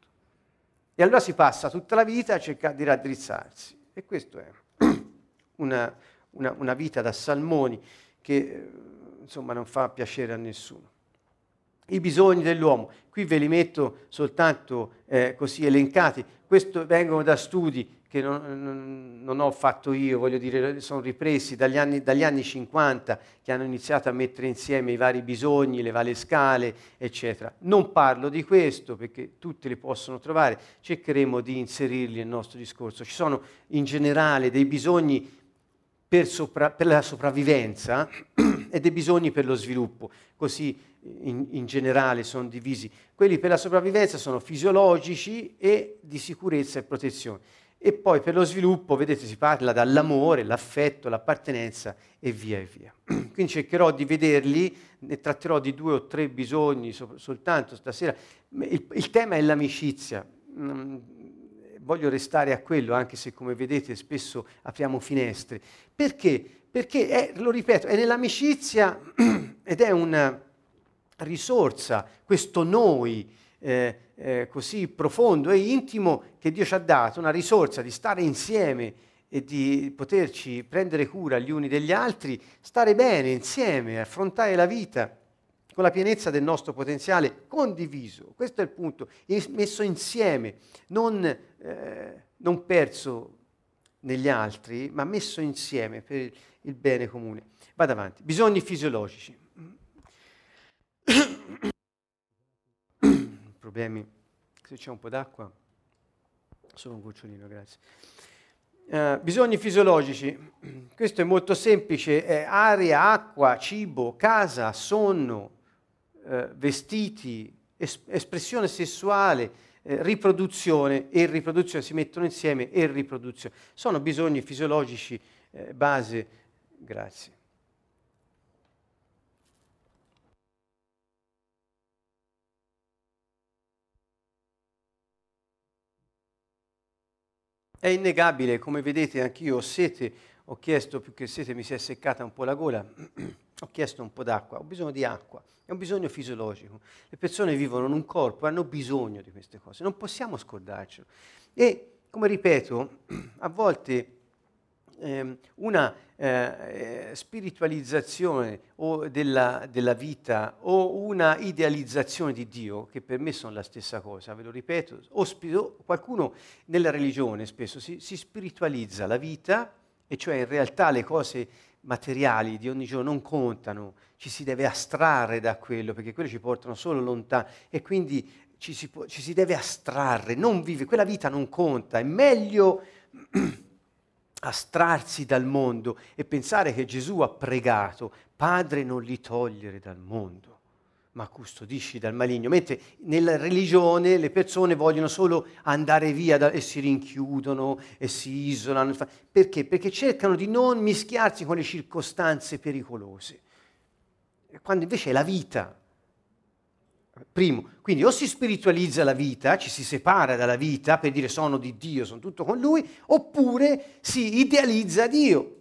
[SPEAKER 1] E allora si passa tutta la vita a cercare di raddrizzarsi. E questa è una, una, una, vita da salmoni che eh, insomma non fa piacere a nessuno. I bisogni dell'uomo, qui ve li metto soltanto eh, così elencati, questo vengono da studi che non, non, ho fatto io, voglio dire, sono ripresi dagli anni, dagli anni 50 che hanno iniziato a mettere insieme i vari bisogni, le varie scale, eccetera. Non parlo di questo perché tutti li possono trovare, cercheremo di inserirli nel nostro discorso. Ci sono in generale dei bisogni per, sopra, per la sopravvivenza e dei bisogni per lo sviluppo, così in, in generale sono divisi. Quelli per la sopravvivenza sono fisiologici e di sicurezza e protezione e poi per lo sviluppo, vedete, si parla dall'amore, l'affetto, l'appartenenza e via e via. Quindi cercherò di vederli, ne tratterò di due o tre bisogni so- soltanto stasera. Il, il, tema è l'amicizia. Mm, voglio restare a quello, anche se come vedete spesso apriamo finestre. Perché? Perché, è, lo ripeto, è nell'amicizia ed è una risorsa, questo noi, eh, eh, così profondo e intimo che Dio ci ha dato, una risorsa di stare insieme e di poterci prendere cura gli uni degli altri, stare bene insieme, affrontare la vita con la pienezza del nostro potenziale condiviso. Questo è il punto, messo insieme, non, eh, non perso negli altri, ma messo insieme per il bene comune. Vado avanti. Bisogni fisiologici. Problemi se c'è un po' d'acqua, solo un gocciolino, grazie. Uh, bisogni fisiologici, questo è molto semplice, è aria, acqua, cibo, casa, sonno, uh, vestiti, es- espressione sessuale, eh, riproduzione e riproduzione si mettono insieme e riproduzione. Sono bisogni fisiologici eh, base. Grazie. È innegabile, come vedete anch'io ho sete, ho chiesto più che sete, mi si è seccata un po' la gola, ho chiesto un po' d'acqua, ho bisogno di acqua, è un bisogno fisiologico. Le persone vivono in un corpo, hanno bisogno di queste cose, non possiamo scordarcelo. E, come ripeto, a volte eh, una eh, spiritualizzazione della, della, vita o una idealizzazione di Dio, che per me sono la stessa cosa, ve lo ripeto, o spi- qualcuno nella religione spesso si, si spiritualizza la vita, e cioè in realtà le cose materiali di ogni giorno non contano, ci si deve astrarre da quello, perché quelle ci portano solo lontano e quindi ci si, può, ci si deve astrarre, non vive, quella vita non conta, è meglio astrarsi dal mondo e pensare che Gesù ha pregato, Padre non li togliere dal mondo, ma custodisci dal maligno. Mentre nella religione le persone vogliono solo andare via da, e si rinchiudono e si isolano. Perché? Perché cercano di non mischiarsi con le circostanze pericolose. Quando invece è la vita Primo, quindi o si spiritualizza la vita, ci si separa dalla vita per dire sono di Dio, sono tutto con Lui, oppure si idealizza Dio.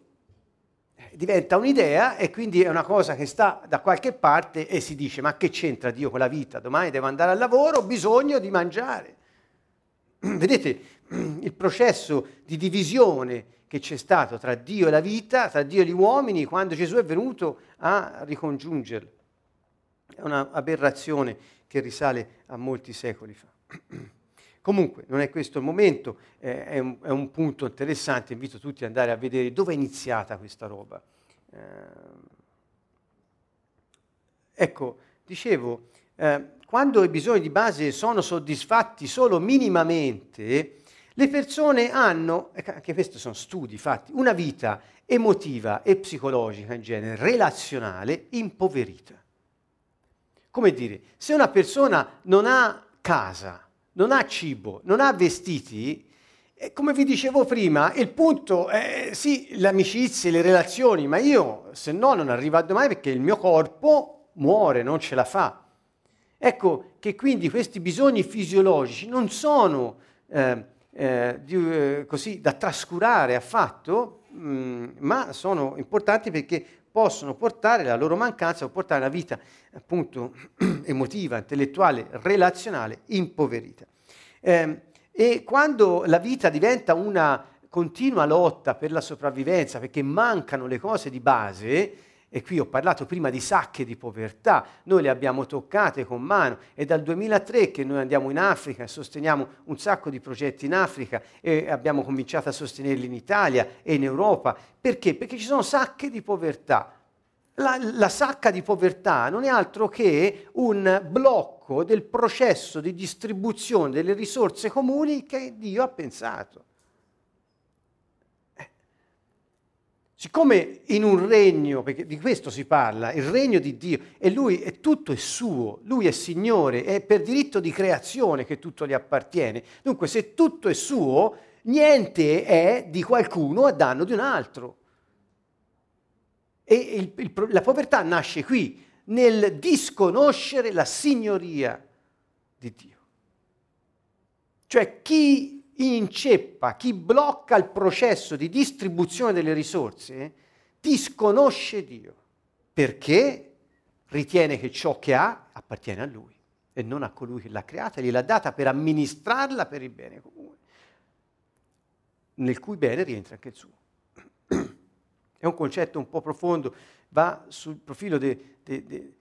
[SPEAKER 1] Eh, diventa un'idea e quindi è una cosa che sta da qualche parte e si dice ma che c'entra Dio con la vita? Domani devo andare al lavoro, ho bisogno di mangiare. Vedete il processo di divisione che c'è stato tra Dio e la vita, tra Dio e gli uomini, quando Gesù è venuto a ricongiungerli. È un'aberrazione che risale a molti secoli fa. Comunque, non è questo il momento, eh, è, un, è, un, punto interessante, invito tutti ad andare a vedere dove è iniziata questa roba. Eh, ecco, dicevo, eh, quando i bisogni di base sono soddisfatti solo minimamente, le persone hanno, anche questi sono studi fatti, una vita emotiva e psicologica in genere, relazionale, impoverita. Come dire, se una persona non ha casa, non ha cibo, non ha vestiti, eh, come vi dicevo prima, il punto è sì, le amicizie, le relazioni, ma io se no non arrivo a domani perché il mio corpo muore, non ce la fa. Ecco che quindi questi bisogni fisiologici non sono eh, eh, di, eh, così da trascurare affatto, mh, mm, ma sono importanti perché possono portare, la loro mancanza può portare una vita appunto emotiva, intellettuale, relazionale impoverita. Eh, e quando la vita diventa una continua lotta per la sopravvivenza, perché mancano le cose di base, e qui ho parlato prima di sacche di povertà, noi le abbiamo toccate con mano, è dal 2003 che noi andiamo in Africa e sosteniamo un sacco di progetti in Africa e abbiamo cominciato a sostenerli in Italia e in Europa. Perché? Perché ci sono sacche di povertà. La, la sacca di povertà non è altro che un blocco del processo di distribuzione delle risorse comuni che Dio ha pensato. Siccome in un regno, perché di questo si parla, il regno di Dio, e lui è tutto è suo, lui è Signore, è per diritto di creazione che tutto gli appartiene. Dunque, se tutto è suo, niente è di qualcuno a danno di un altro. E il, il, la povertà nasce qui, nel disconoscere la signoria di Dio. Cioè chi inceppa, chi blocca il processo di distribuzione delle risorse, disconosce Dio, perché ritiene che ciò che ha appartiene a Lui e non a colui che l'ha creata gliel'ha data per amministrarla per il bene comune, nel cui bene rientra anche il suo. È un concetto un po' profondo, va sul profilo de, de, de,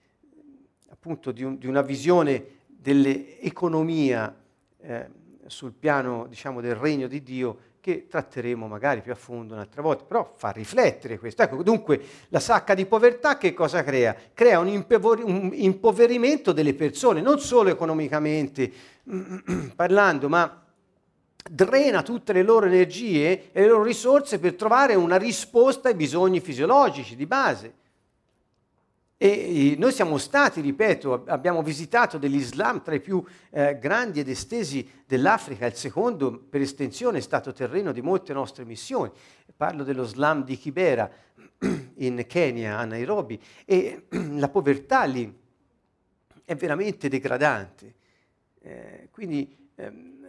[SPEAKER 1] appunto di, un, di, una visione dell'economia eh, sul piano diciamo, del regno di Dio che tratteremo magari più a fondo un'altra volta, però fa riflettere questo. Ecco, dunque la sacca di povertà che cosa crea? Crea un, impoveri- un impoverimento delle persone, non solo economicamente parlando, ma drena tutte le loro energie e le loro risorse per trovare una risposta ai bisogni fisiologici di base. E noi siamo stati, ripeto, abbiamo visitato dell'Islam tra i più eh, grandi ed estesi dell'Africa, il secondo per estensione è stato terreno di molte nostre missioni. Parlo dello Islam di Kibera in Kenya, a Nairobi, e la povertà lì è veramente degradante. Eh, quindi ehm,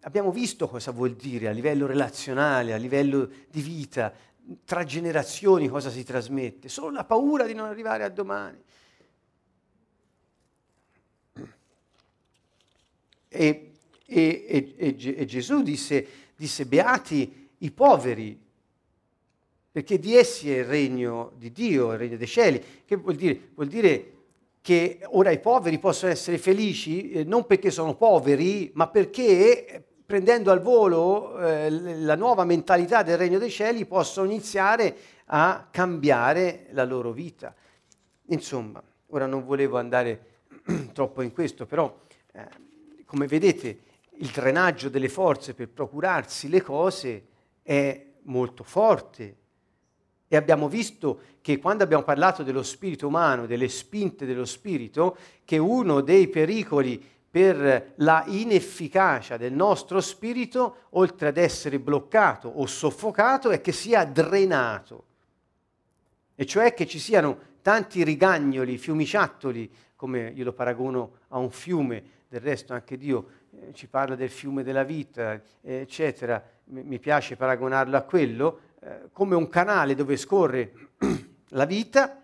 [SPEAKER 1] abbiamo visto cosa vuol dire a livello relazionale, a livello di vita, tra generazioni cosa si trasmette, solo la paura di non arrivare a domani. E, e, e, e Gesù disse, disse, beati i poveri, perché di essi è il regno di Dio, il regno dei cieli. Che vuol dire? Vuol dire che ora i poveri possono essere felici eh, non perché sono poveri, ma perché prendendo al volo eh, la nuova mentalità del regno dei cieli, possono iniziare a cambiare la loro vita. Insomma, ora non volevo andare troppo in questo, però eh, come vedete il drenaggio delle forze per procurarsi le cose è molto forte. E abbiamo visto che quando abbiamo parlato dello spirito umano, delle spinte dello spirito, che uno dei pericoli per la inefficacia del nostro spirito, oltre ad essere bloccato o soffocato, è che sia drenato. E cioè che ci siano tanti rigagnoli, fiumiciattoli, come io lo paragono a un fiume, del resto anche Dio eh, ci parla del fiume della vita, eh, eccetera, M- mi piace paragonarlo a quello, eh, come un canale dove scorre la vita.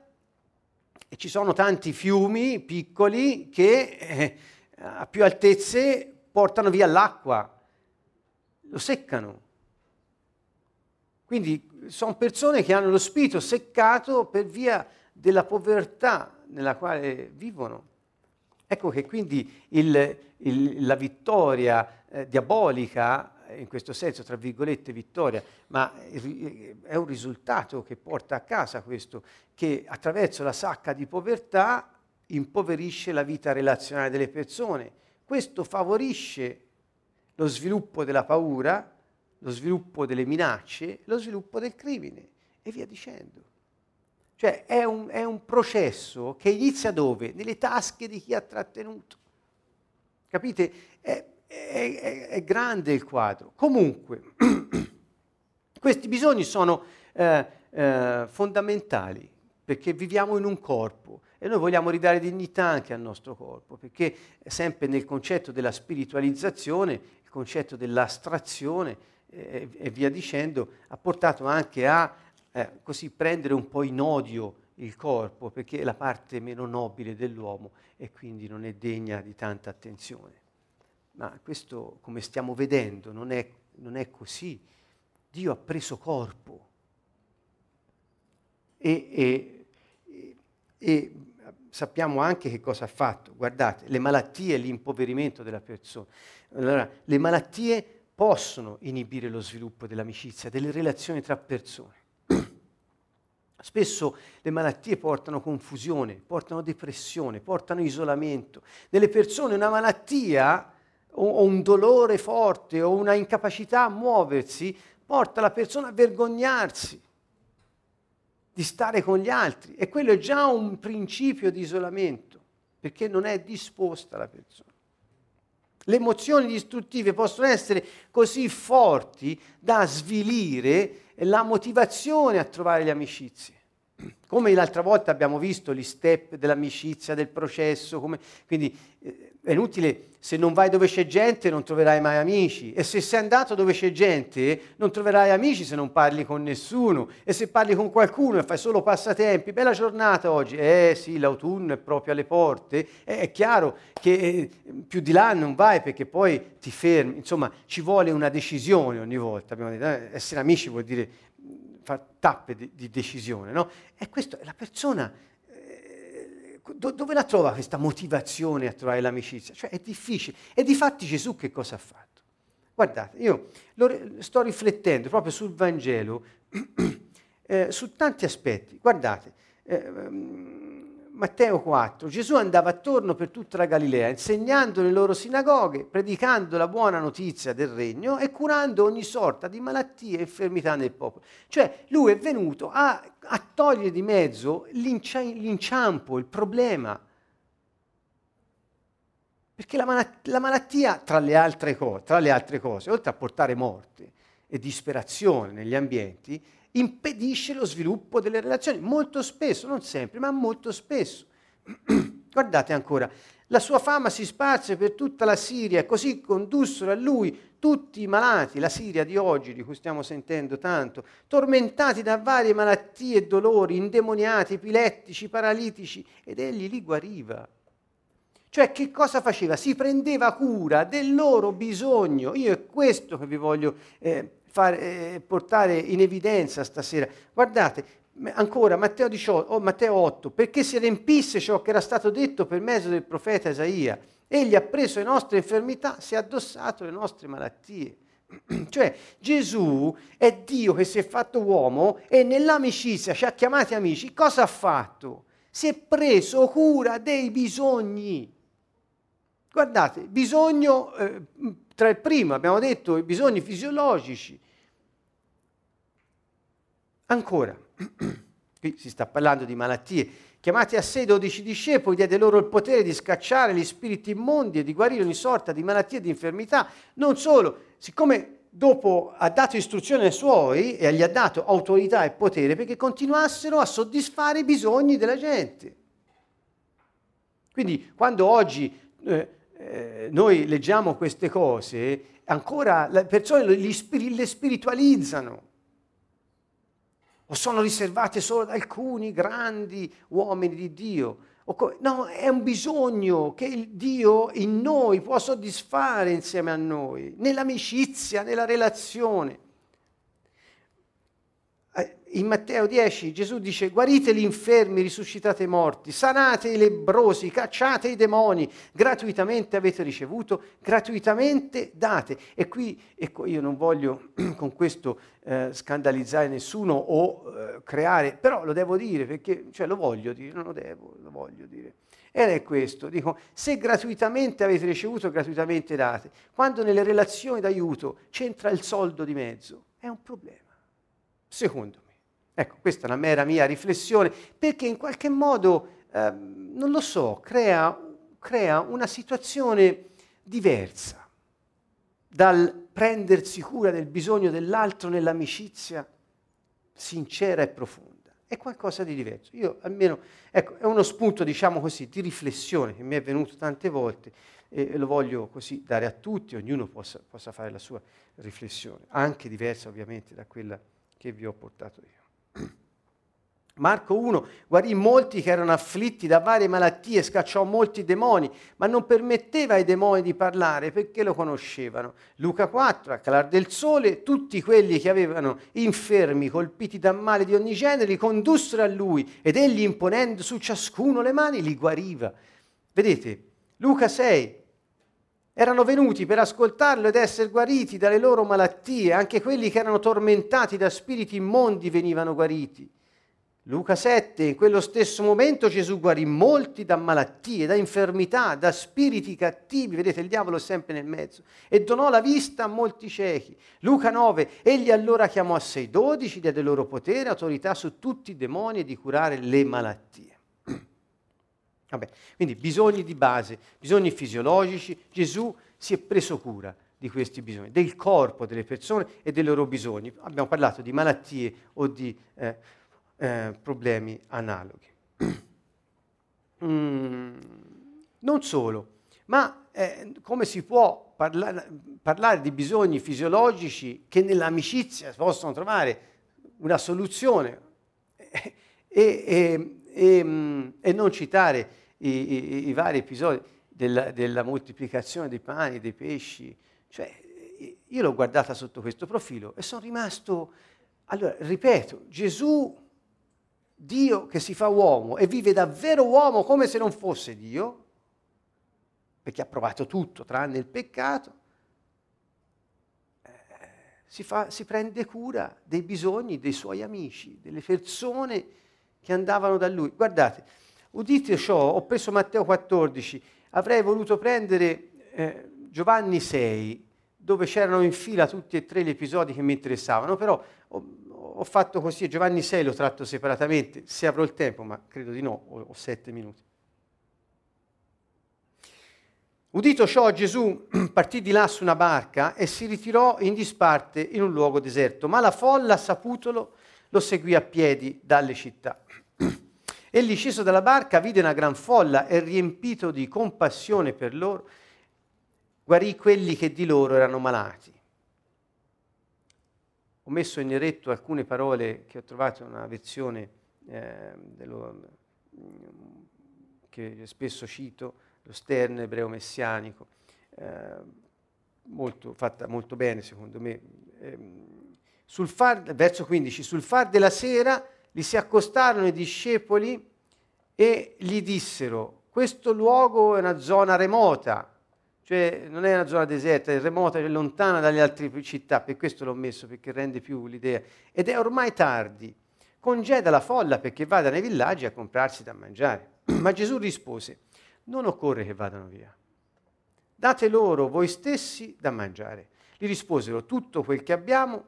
[SPEAKER 1] E ci sono tanti fiumi piccoli che eh, a più altezze portano via l'acqua, lo seccano. Quindi sono persone che hanno lo spirito seccato per via della povertà nella quale vivono. Ecco che quindi il, il, la vittoria eh, diabolica, in questo senso, tra virgolette, vittoria, ma è un risultato che porta a casa questo, che attraverso la sacca di povertà impoverisce la vita relazionale delle persone. Questo favorisce lo sviluppo della paura, lo sviluppo delle minacce, lo sviluppo del crimine e via dicendo. Cioè è un, è un processo che inizia dove? Nelle tasche di chi ha trattenuto. Capite? È, è, è grande il quadro. Comunque, questi bisogni sono eh, eh, fondamentali perché viviamo in un corpo e noi vogliamo ridare dignità anche al nostro corpo, perché sempre nel concetto della spiritualizzazione, il concetto dell'astrazione eh, e via dicendo, ha portato anche a eh, così prendere un po' in odio il corpo, perché è la parte meno nobile dell'uomo e quindi non è degna di tanta attenzione. Ma questo, come stiamo vedendo, non è, non è così. Dio ha preso corpo e, e, e sappiamo anche che cosa ha fatto. Guardate, le malattie l'impoverimento della persona. Allora, le malattie possono inibire lo sviluppo dell'amicizia, delle relazioni tra persone. Spesso le malattie portano confusione, portano depressione, portano isolamento. Nelle persone una malattia o un dolore forte o una incapacità a muoversi porta la persona a vergognarsi di stare con gli altri e quello è già un principio di isolamento, perché non è disposta la persona. Le emozioni distruttive possono essere così forti da svilire la motivazione a trovare le amicizie. Come l'altra volta abbiamo visto gli step dell'amicizia, del processo, come, quindi eh, è inutile, se non vai dove c'è gente non troverai mai amici. E se sei andato dove c'è gente non troverai amici se non parli con nessuno. E se parli con qualcuno e fai solo passatempi, bella giornata oggi, eh sì, l'autunno è proprio alle porte, eh, è chiaro che eh, più di là non vai perché poi ti fermi, insomma ci vuole una decisione ogni volta, detto, eh, essere amici vuol dire fare tappe di, di decisione, no? E questo, la persona do, dove la trova questa motivazione a trovare l'amicizia? Cioè è difficile. E di fatti Gesù che cosa ha fatto? Guardate, io lo, sto riflettendo proprio sul Vangelo, eh, su tanti aspetti. Guardate, eh, Matteo 4, Gesù andava attorno per tutta la Galilea, insegnando nelle loro sinagoghe, predicando la buona notizia del regno e curando ogni sorta di malattie e infermità nel popolo. Cioè lui è venuto a, a togliere di mezzo l'incia, l'inciampo, il problema. Perché la, malat- la malattia, tra le, co- tra le altre cose, oltre a portare morte e disperazione negli ambienti, impedisce lo sviluppo delle relazioni, molto spesso, non sempre, ma molto spesso. Guardate ancora, la sua fama si sparse per tutta la Siria così condussero a lui tutti i malati, la Siria di oggi, di cui stiamo sentendo tanto, tormentati da varie malattie e dolori, indemoniati, epilettici, paralitici, ed egli li guariva. Cioè che cosa faceva? Si prendeva cura del loro bisogno. Io è questo che vi voglio eh, far, eh, portare in evidenza stasera. Guardate, ancora Matteo, 18, oh, Matteo 8, perché si riempisse ciò che era stato detto per mezzo del profeta Isaia. Egli ha preso le nostre infermità, si è addossato le nostre malattie. Cioè Gesù è Dio che si è fatto uomo e nell'amicizia ci ha chiamati amici. Cosa ha fatto? Si è preso cura dei bisogni. Guardate, bisogno, eh, tra il primo abbiamo detto i bisogni fisiologici, Ancora, qui si sta parlando di malattie. Chiamati a sé i dodici discepoli, diede loro il potere di scacciare gli spiriti immondi e di guarire ogni sorta di malattie e di infermità. Non solo, siccome dopo ha dato istruzioni ai suoi e gli ha dato autorità e potere perché continuassero a soddisfare i bisogni della gente. Quindi quando oggi eh, eh, noi leggiamo queste cose, ancora le persone le spiritualizzano o sono riservate solo ad alcuni grandi uomini di Dio. No, è un bisogno che Dio in noi può soddisfare insieme a noi, nell'amicizia, nella relazione in Matteo 10 Gesù dice guarite gli infermi, risuscitate i morti, sanate i lebrosi, cacciate i demoni, gratuitamente avete ricevuto, gratuitamente date. E qui, ecco, io non voglio con questo eh, scandalizzare nessuno o eh, creare, però lo devo dire perché, cioè lo voglio dire, non lo devo, lo voglio dire. Ed è questo, dico, se gratuitamente avete ricevuto, gratuitamente date. Quando nelle relazioni d'aiuto c'entra il soldo di mezzo, è un problema. Secondo Ecco, questa è una mera mia riflessione, perché in qualche modo, eh, non lo so, crea, crea una situazione diversa dal prendersi cura del bisogno dell'altro nell'amicizia sincera e profonda. È qualcosa di diverso. Io almeno, ecco, è uno spunto, diciamo così, di riflessione che mi è venuto tante volte e lo voglio così dare a tutti, ognuno possa, possa fare la sua riflessione, anche diversa ovviamente da quella che vi ho portato io. Marco 1 guarì molti che erano afflitti da varie malattie, scacciò molti demoni, ma non permetteva ai demoni di parlare perché lo conoscevano. Luca 4, a calar del sole, tutti quelli che avevano infermi, colpiti da male di ogni genere, li condussero a lui ed egli imponendo su ciascuno le mani li guariva. Vedete, Luca 6, erano venuti per ascoltarlo ed essere guariti dalle loro malattie, anche quelli che erano tormentati da spiriti immondi venivano guariti. Luca 7, in quello stesso momento Gesù guarì molti da malattie, da infermità, da spiriti cattivi, vedete il diavolo è sempre nel mezzo, e donò la vista a molti ciechi. Luca 9, egli allora chiamò a sé i dodici, diede loro potere, autorità su tutti i demoni e di curare le malattie. Vabbè, quindi bisogni di base, bisogni fisiologici, Gesù si è preso cura di questi bisogni, del corpo delle persone e dei loro bisogni. Abbiamo parlato di malattie o di... Eh, eh, problemi analoghi. mm, non solo, ma eh, come si può parla- parlare di bisogni fisiologici che nell'amicizia possono trovare una soluzione e, e, e, e non citare i, i, i vari episodi della, della, moltiplicazione dei pani, dei pesci. Cioè, io l'ho guardata sotto questo profilo e sono rimasto... Allora, ripeto, Gesù Dio che si fa uomo e vive davvero uomo come se non fosse Dio, perché ha provato tutto tranne il peccato, si, fa, si prende cura dei bisogni dei suoi amici, delle persone che andavano da lui. Guardate, udite ciò, ho preso Matteo 14, avrei voluto prendere eh, Giovanni 6, dove c'erano in fila tutti e tre gli episodi che mi interessavano, però ho, ho fatto così, Giovanni 6 lo tratto separatamente, se avrò il tempo, ma credo di no, ho, ho sette minuti. Udito ciò, Gesù partì di là su una barca e si ritirò in disparte in un luogo deserto, ma la folla, saputolo, lo seguì a piedi dalle città. Egli sceso dalla barca vide una gran folla e riempito di compassione per loro, guarì quelli che di loro erano malati. Ho messo in eretto alcune parole che ho trovato in una versione eh, dello, che spesso cito, lo Stern ebreo messianico, eh, molto, fatta molto bene secondo me. Eh, sul far, verso 15, sul far della sera gli si accostarono i discepoli e gli dissero, questo luogo è una zona remota, cioè non è una zona deserta, è remota, è lontana dalle altre città, per questo l'ho messo, perché rende più l'idea. Ed è ormai tardi, congeda la folla perché vada nei villaggi a comprarsi da mangiare. Ma Gesù rispose, non occorre che vadano via. Date loro voi stessi da mangiare. Gli risposero, tutto quel che abbiamo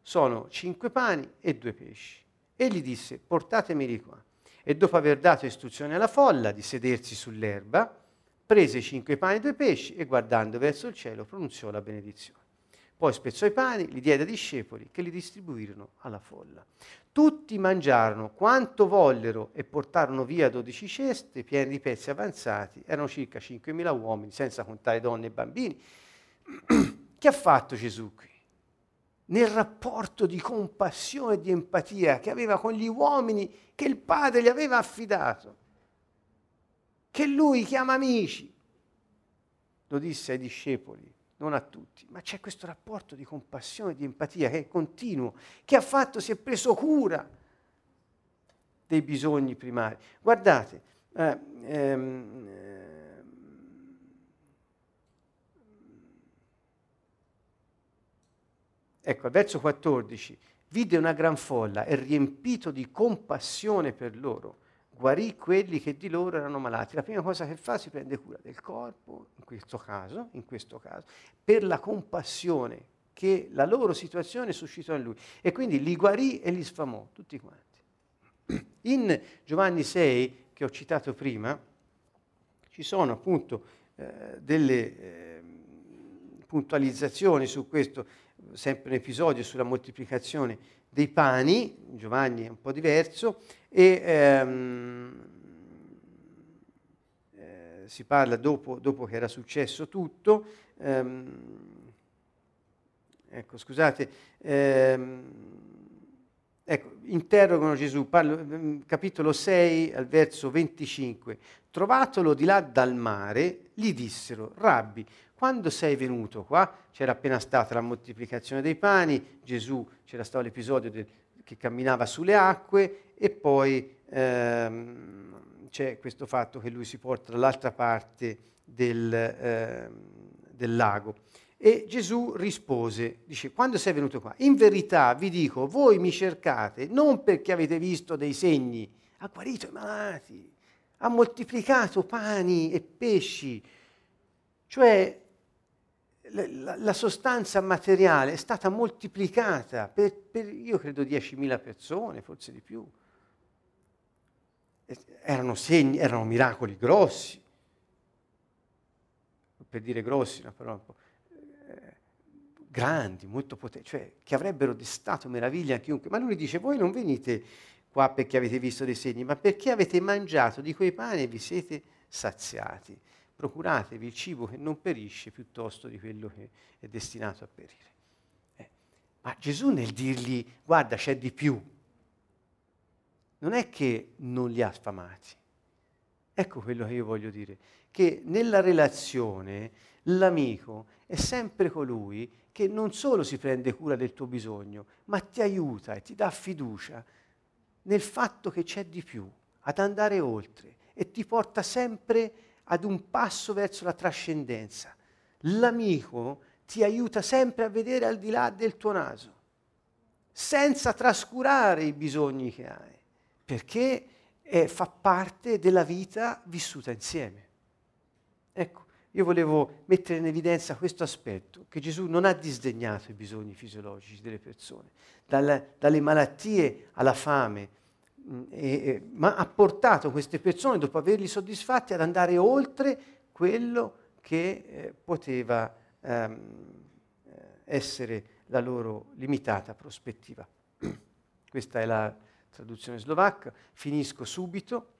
[SPEAKER 1] sono cinque pani e due pesci. Egli disse, portatemeli qua. E dopo aver dato istruzione alla folla di sedersi sull'erba, prese cinque pani e due pesci e guardando verso il cielo pronunziò la benedizione. Poi spezzò i pani, li diede ai discepoli che li distribuirono alla folla. Tutti mangiarono quanto vollero e portarono via dodici ceste piene di pezzi avanzati. Erano circa 5.000 uomini, senza contare donne e bambini. che ha fatto Gesù qui? Nel rapporto di compassione e di empatia che aveva con gli uomini che il Padre gli aveva affidato, che lui chiama amici, lo disse ai discepoli non a tutti, ma c'è questo rapporto di compassione, di empatia che è continuo, che ha fatto, si è preso cura dei bisogni primari. Guardate, eh, ehm, ecco, al verso 14, vide una gran folla e riempito di compassione per loro, guarì quelli che di loro erano malati. La prima cosa che fa si prende cura del corpo, in questo caso, in questo caso per la compassione che la loro situazione suscitò in lui. E quindi li guarì e li sfamò, tutti quanti. In Giovanni 6, che ho citato prima, ci sono appunto eh, delle eh, puntualizzazioni su questo, sempre un episodio sulla moltiplicazione dei pani, Giovanni è un po' diverso, e ehm, eh, si parla dopo, dopo, che era successo tutto. Ehm, ecco, scusate, ehm, ecco, interrogano Gesù, parlo, mm, capitolo 6 al verso 25. Trovatolo di là dal mare, gli dissero, Rabbi, quando sei venuto qua? C'era appena stata la moltiplicazione dei pani, Gesù, c'era stato l'episodio del, che camminava sulle acque e poi ehm, c'è questo fatto che lui si porta dall'altra parte del, eh, del lago. E Gesù rispose, dice, quando sei venuto qua? In verità vi dico, voi mi cercate non perché avete visto dei segni, ha guarito i malati, ha moltiplicato pani e pesci, cioè la, sostanza materiale è stata moltiplicata per, per io credo 10.000 persone, forse di più. Erano segni, erano miracoli grossi. Per dire grossi, una parola un eh, grandi, molto potenti, cioè che avrebbero destato meraviglia a chiunque. Ma lui dice: Voi non venite qua perché avete visto dei segni, ma perché avete mangiato di quei pani e vi siete saziati procuratevi il cibo che non perisce piuttosto di quello che è destinato a perire. Eh. Ma Gesù nel dirgli guarda c'è di più, non è che non li ha sfamati. Ecco quello che io voglio dire, che nella relazione l'amico è sempre colui che non solo si prende cura del tuo bisogno, ma ti aiuta e ti dà fiducia nel fatto che c'è di più, ad andare oltre e ti porta sempre ad un passo verso la trascendenza. L'amico ti aiuta sempre a vedere al di là del tuo naso, senza trascurare i bisogni che hai, perché è, fa parte della vita vissuta insieme. Ecco, io volevo mettere in evidenza questo aspetto, che Gesù non ha disdegnato i bisogni fisiologici delle persone, dalle, dalle malattie alla fame, e, ma ha portato queste persone, dopo averli soddisfatti, ad andare oltre quello che eh, poteva ehm, essere la loro limitata prospettiva. Questa è la traduzione slovacca, finisco subito.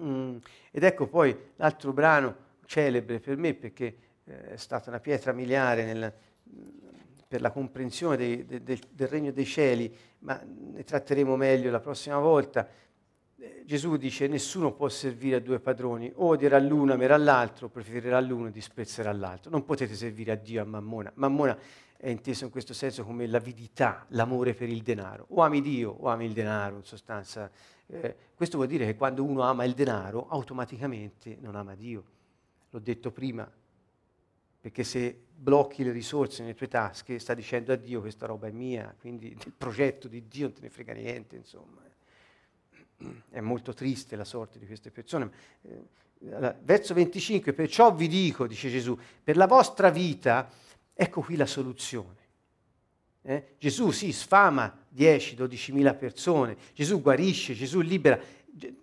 [SPEAKER 1] Mm, ed ecco poi l'altro brano celebre per me perché eh, è stata una pietra miliare nel, per la comprensione dei, de, de, del regno dei cieli, ma ne tratteremo meglio la prossima volta. Eh, Gesù dice nessuno può servire a due padroni, o odierà l'uno, amerà l'altro, preferirà l'uno e disprezzerà l'altro. Non potete servire a Dio e a Mammona. Mammona è inteso in questo senso come l'avidità, l'amore per il denaro. O ami Dio o ami il denaro, in sostanza. Eh, questo vuol dire che quando uno ama il denaro, automaticamente non ama Dio l'ho detto prima, perché se blocchi le risorse nelle tue tasche sta dicendo a Dio questa roba è mia, quindi del progetto di Dio non te ne frega niente, insomma. È molto triste la sorte di queste persone. Eh, verso 25, perciò vi dico, dice Gesù, per la vostra vita, ecco qui la soluzione. Eh? Gesù si sì, sfama 10-12 mila persone, Gesù guarisce, Gesù libera,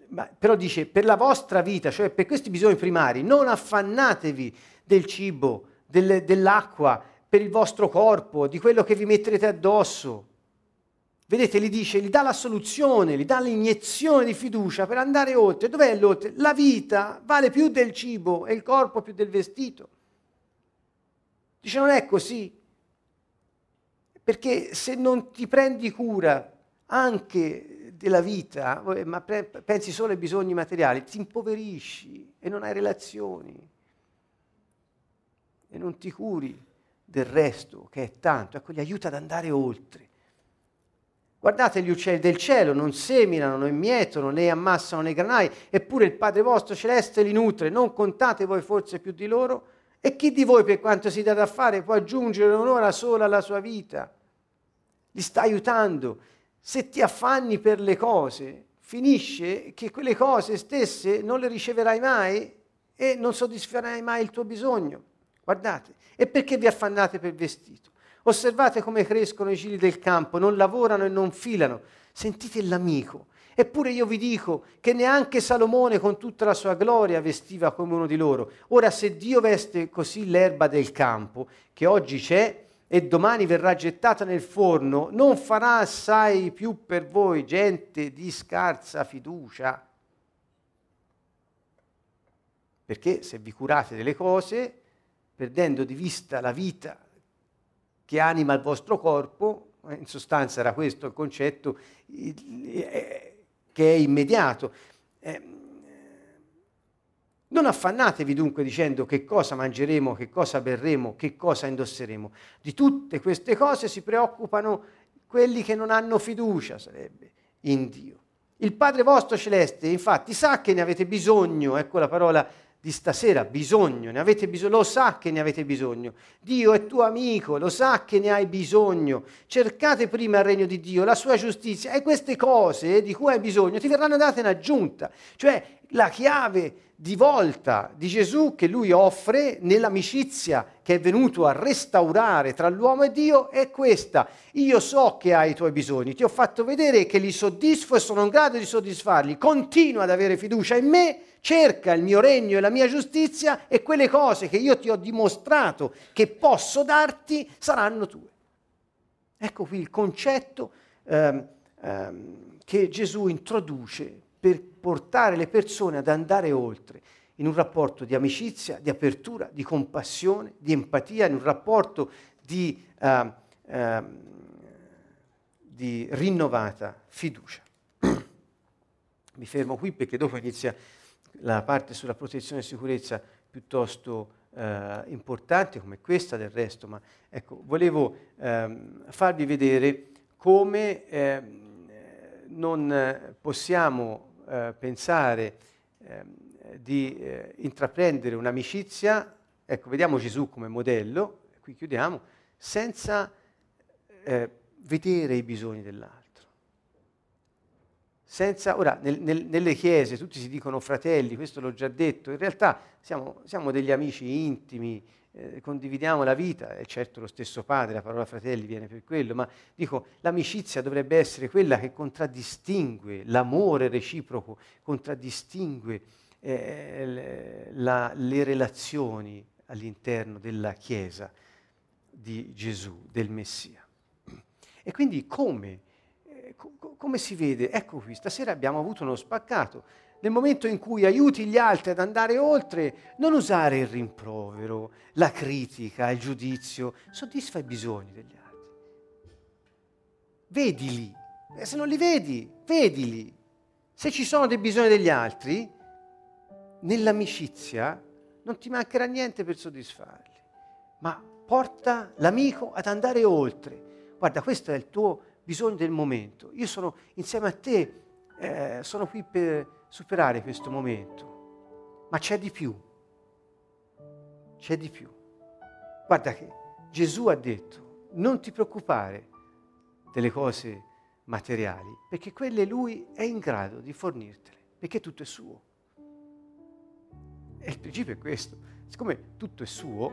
[SPEAKER 1] ma, però dice per la vostra vita, cioè per questi bisogni primari, non affannatevi del cibo, del, dell'acqua, per il vostro corpo, di quello che vi metterete addosso. Vedete, gli dice, gli dà la soluzione, gli dà l'iniezione di fiducia per andare oltre. Dov'è l'oltre? La vita vale più del cibo e il corpo più del vestito. Dice, non è così. Perché se non ti prendi cura anche della vita, ma pensi solo ai bisogni materiali, ti impoverisci e non hai relazioni e non ti curi del resto, che è tanto, ecco, gli aiuta ad andare oltre. Guardate gli uccelli del cielo, non seminano, non mietono, né ammassano nei granai, eppure il Padre vostro celeste li nutre, non contate voi forse più di loro? E chi di voi per quanto si dà da fare può aggiungere un'ora sola alla sua vita? Li sta aiutando se ti affanni per le cose, finisce che quelle cose stesse non le riceverai mai e non soddisferai mai il tuo bisogno. Guardate, e perché vi affannate per vestito? Osservate come crescono i giri del campo, non lavorano e non filano. Sentite l'amico. Eppure io vi dico che neanche Salomone con tutta la sua gloria vestiva come uno di loro. Ora se Dio veste così l'erba del campo, che oggi c'è, e domani verrà gettata nel forno, non farà assai più per voi gente di scarsa fiducia. Perché se vi curate delle cose, perdendo di vista la vita che anima il vostro corpo, eh, in sostanza era questo il concetto eh, che è immediato, eh, non affannatevi dunque dicendo che cosa mangeremo, che cosa berremo, che cosa indosseremo. Di tutte queste cose si preoccupano quelli che non hanno fiducia, sarebbe, in Dio. Il Padre vostro celeste, infatti, sa che ne avete bisogno, ecco la parola di stasera, bisogno, ne avete bisogno, lo sa che ne avete bisogno. Dio è tuo amico, lo sa che ne hai bisogno. Cercate prima il regno di Dio, la sua giustizia e queste cose di cui hai bisogno ti verranno date in aggiunta. Cioè la chiave di volta di Gesù che lui offre nell'amicizia che è venuto a restaurare tra l'uomo e Dio è questa. Io so che hai i tuoi bisogni, ti ho fatto vedere che li soddisfo e sono in grado di soddisfarli. Continua ad avere fiducia in me, cerca il mio regno e la mia giustizia e quelle cose che io ti ho dimostrato che posso darti saranno tue. Ecco qui il concetto ehm, ehm, che Gesù introduce per portare le persone ad andare oltre in un rapporto di amicizia, di apertura, di compassione, di empatia, in un rapporto di, uh, uh, di rinnovata fiducia. Mi fermo qui perché dopo inizia la parte sulla protezione e sicurezza piuttosto uh, importante come questa del resto, ma ecco, volevo ehm, farvi vedere come non possiamo eh, pensare eh, di intraprendere un'amicizia, ecco, vediamo Gesù come modello, qui chiudiamo, senza eh, vedere i bisogni dell'altro. Senza, ora, nel, nel, nelle chiese tutti si dicono fratelli, questo l'ho già detto, in realtà siamo, siamo degli amici intimi, eh, condividiamo la vita, è certo lo stesso padre, la parola fratelli viene per quello, ma dico, l'amicizia dovrebbe essere quella che contraddistingue, l'amore reciproco contraddistingue eh, la, le relazioni all'interno della Chiesa di Gesù, del Messia. E quindi come? come si vede? Ecco qui, stasera abbiamo avuto uno spaccato. Nel momento in cui aiuti gli altri ad andare oltre, non usare il rimprovero, la critica, il giudizio, soddisfa i bisogni degli altri. Vedili, e se non li vedi, vedili. Se ci sono dei bisogni degli altri, nell'amicizia non ti mancherà niente per soddisfarli, ma porta l'amico ad andare oltre. Guarda, questo è il tuo bisogno del momento. Io sono insieme a te, eh, sono qui per superare questo momento, ma c'è di più. C'è di più. Guarda che Gesù ha detto, non ti preoccupare delle cose materiali, perché quelle lui è in grado di fornirtele, perché tutto è suo. E il principio è questo, siccome tutto è suo,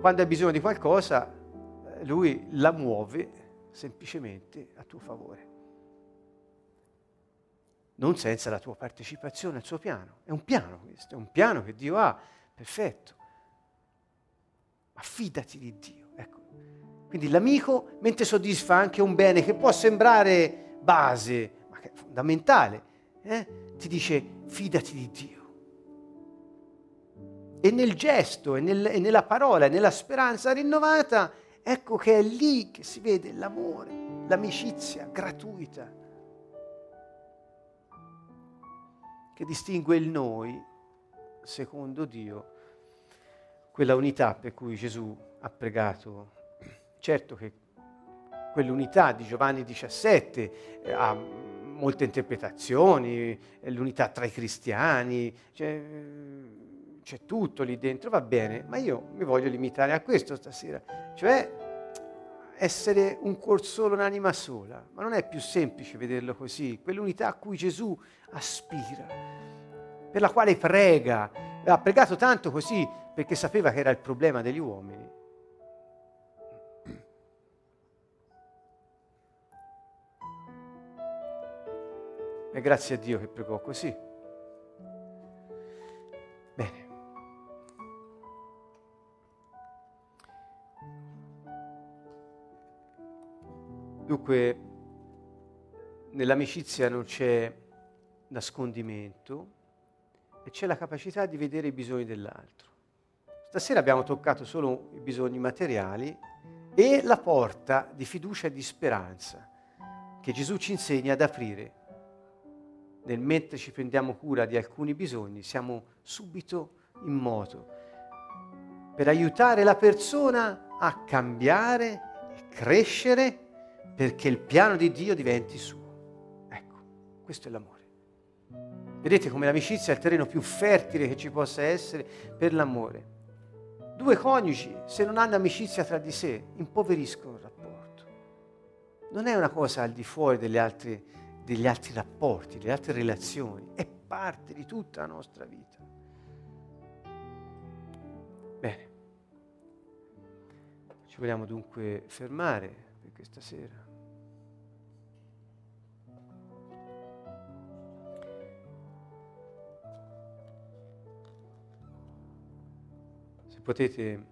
[SPEAKER 1] quando hai bisogno di qualcosa, eh, lui la muove semplicemente a tuo favore. Non senza la tua partecipazione al suo piano. È un piano questo, è un piano che Dio ha, perfetto. Ma fidati di Dio. Ecco. Quindi l'amico, mentre soddisfa anche un bene che può sembrare base, ma che è fondamentale, eh, ti dice fidati di Dio. E nel gesto, e, nel, e nella parola, e nella speranza rinnovata, Ecco che è lì che si vede l'amore, l'amicizia gratuita, che distingue il noi, secondo Dio, quella unità per cui Gesù ha pregato. Certo che quell'unità di Giovanni 17 eh, ha molte interpretazioni, l'unità tra i cristiani, cioè, c'è tutto lì dentro, va bene, ma io mi voglio limitare a questo stasera, cioè essere un cuor solo, un'anima sola, ma non è più semplice vederlo così, quell'unità a cui Gesù aspira, per la quale prega, ha pregato tanto così perché sapeva che era il problema degli uomini. E grazie a Dio che pregò così. Dunque, nell'amicizia non c'è nascondimento e c'è la capacità di vedere i bisogni dell'altro. Stasera abbiamo toccato solo i bisogni materiali e la porta di fiducia e di speranza che Gesù ci insegna ad aprire. Nel mentre ci prendiamo cura di alcuni bisogni, siamo subito in moto per aiutare la persona a cambiare crescere perché il piano di Dio diventi suo. Ecco, questo è l'amore. Vedete come l'amicizia è il terreno più fertile che ci possa essere per l'amore. Due coniugi, se non hanno amicizia tra di sé, impoveriscono il rapporto. Non è una cosa al di fuori altre, degli altri rapporti, delle altre relazioni, è parte di tutta la nostra vita. Bene, ci vogliamo dunque fermare questa sera. potete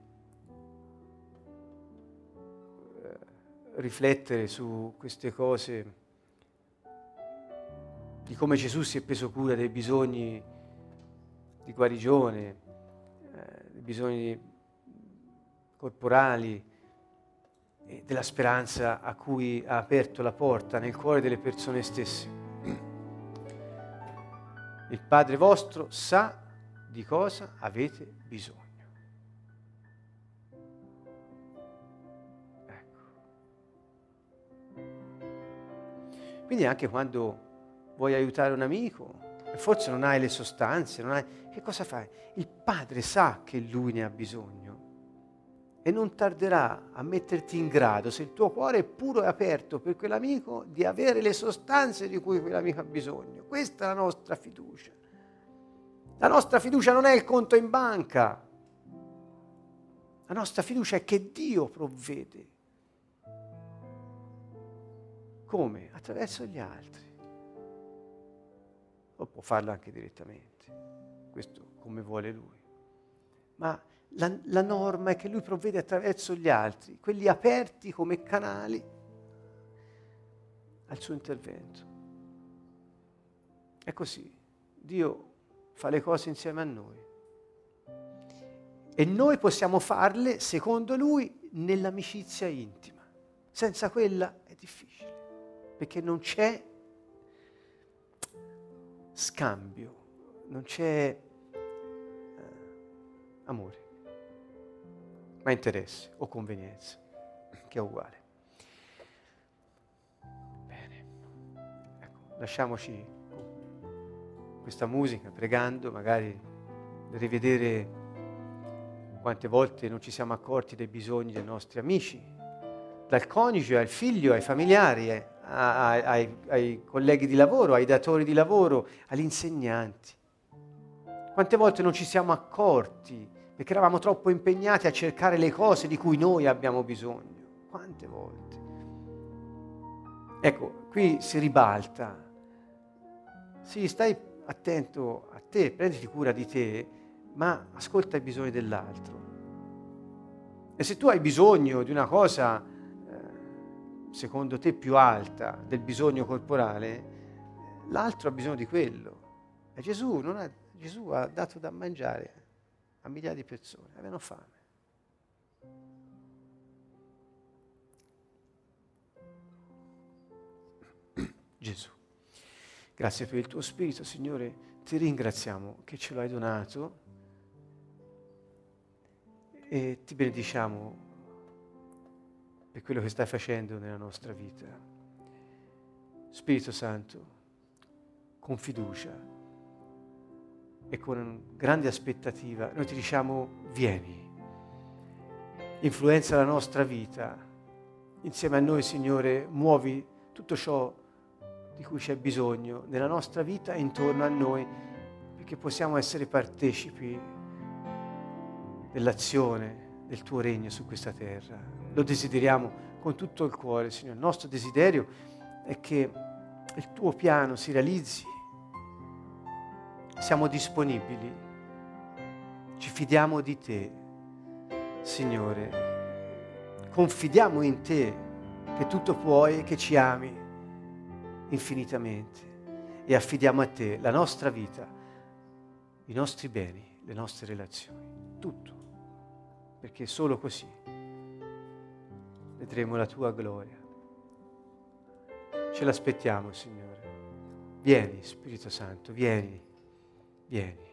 [SPEAKER 1] eh, riflettere su queste cose, di come Gesù si è preso cura dei bisogni di guarigione, eh, dei bisogni corporali della speranza a cui ha aperto la porta nel cuore delle persone stesse. Il Padre vostro sa di cosa avete bisogno. Quindi anche quando vuoi aiutare un amico, forse non hai le sostanze, non hai... che cosa fai? Il padre sa che lui ne ha bisogno e non tarderà a metterti in grado, se il tuo cuore è puro e aperto per quell'amico, di avere le sostanze di cui quell'amico ha bisogno. Questa è la nostra fiducia. La nostra fiducia non è il conto in banca. La nostra fiducia è che Dio provvede. Come? Attraverso gli altri. O può farlo anche direttamente. Questo come vuole Lui. Ma la, la norma è che lui provvede attraverso gli altri, quelli aperti come canali al suo intervento. È così, Dio fa le cose insieme a noi. E noi possiamo farle, secondo lui, nell'amicizia intima. Senza quella è difficile, perché non c'è scambio, non c'è eh, amore ma interesse o convenienza, che è uguale. Bene, ecco, lasciamoci questa musica pregando, magari rivedere quante volte non ci siamo accorti dei bisogni dei nostri amici, dal coniuge al figlio, ai familiari, eh, ai, ai, ai colleghi di lavoro, ai datori di lavoro, agli insegnanti. Quante volte non ci siamo accorti perché eravamo troppo impegnati a cercare le cose di cui noi abbiamo bisogno. Quante volte? Ecco, qui si ribalta. Sì, stai attento a te, prenditi cura di te, ma ascolta i bisogni dell'altro. E se tu hai bisogno di una cosa, eh, secondo te, più alta del bisogno corporale, l'altro ha bisogno di quello. E Gesù, ha, Gesù ha dato da mangiare a migliaia di persone, avevano fame. Gesù, grazie per il tuo Spirito, Signore, ti ringraziamo che ce l'hai donato e ti benediciamo per quello che stai facendo nella nostra vita. Spirito Santo, con fiducia, e con grande aspettativa noi ti diciamo vieni, influenza la nostra vita, insieme a noi Signore muovi tutto ciò di cui c'è bisogno nella nostra vita e intorno a noi perché possiamo essere partecipi dell'azione del tuo regno su questa terra. Lo desideriamo con tutto il cuore, Signore. Il nostro desiderio è che il tuo piano si realizzi siamo disponibili, ci fidiamo di te, Signore, confidiamo in te che tutto puoi e che ci ami infinitamente e affidiamo a te la nostra vita, i nostri beni, le nostre relazioni, tutto, perché solo così vedremo la tua gloria. Ce l'aspettiamo, Signore. Vieni, Spirito Santo, vieni. Vieni.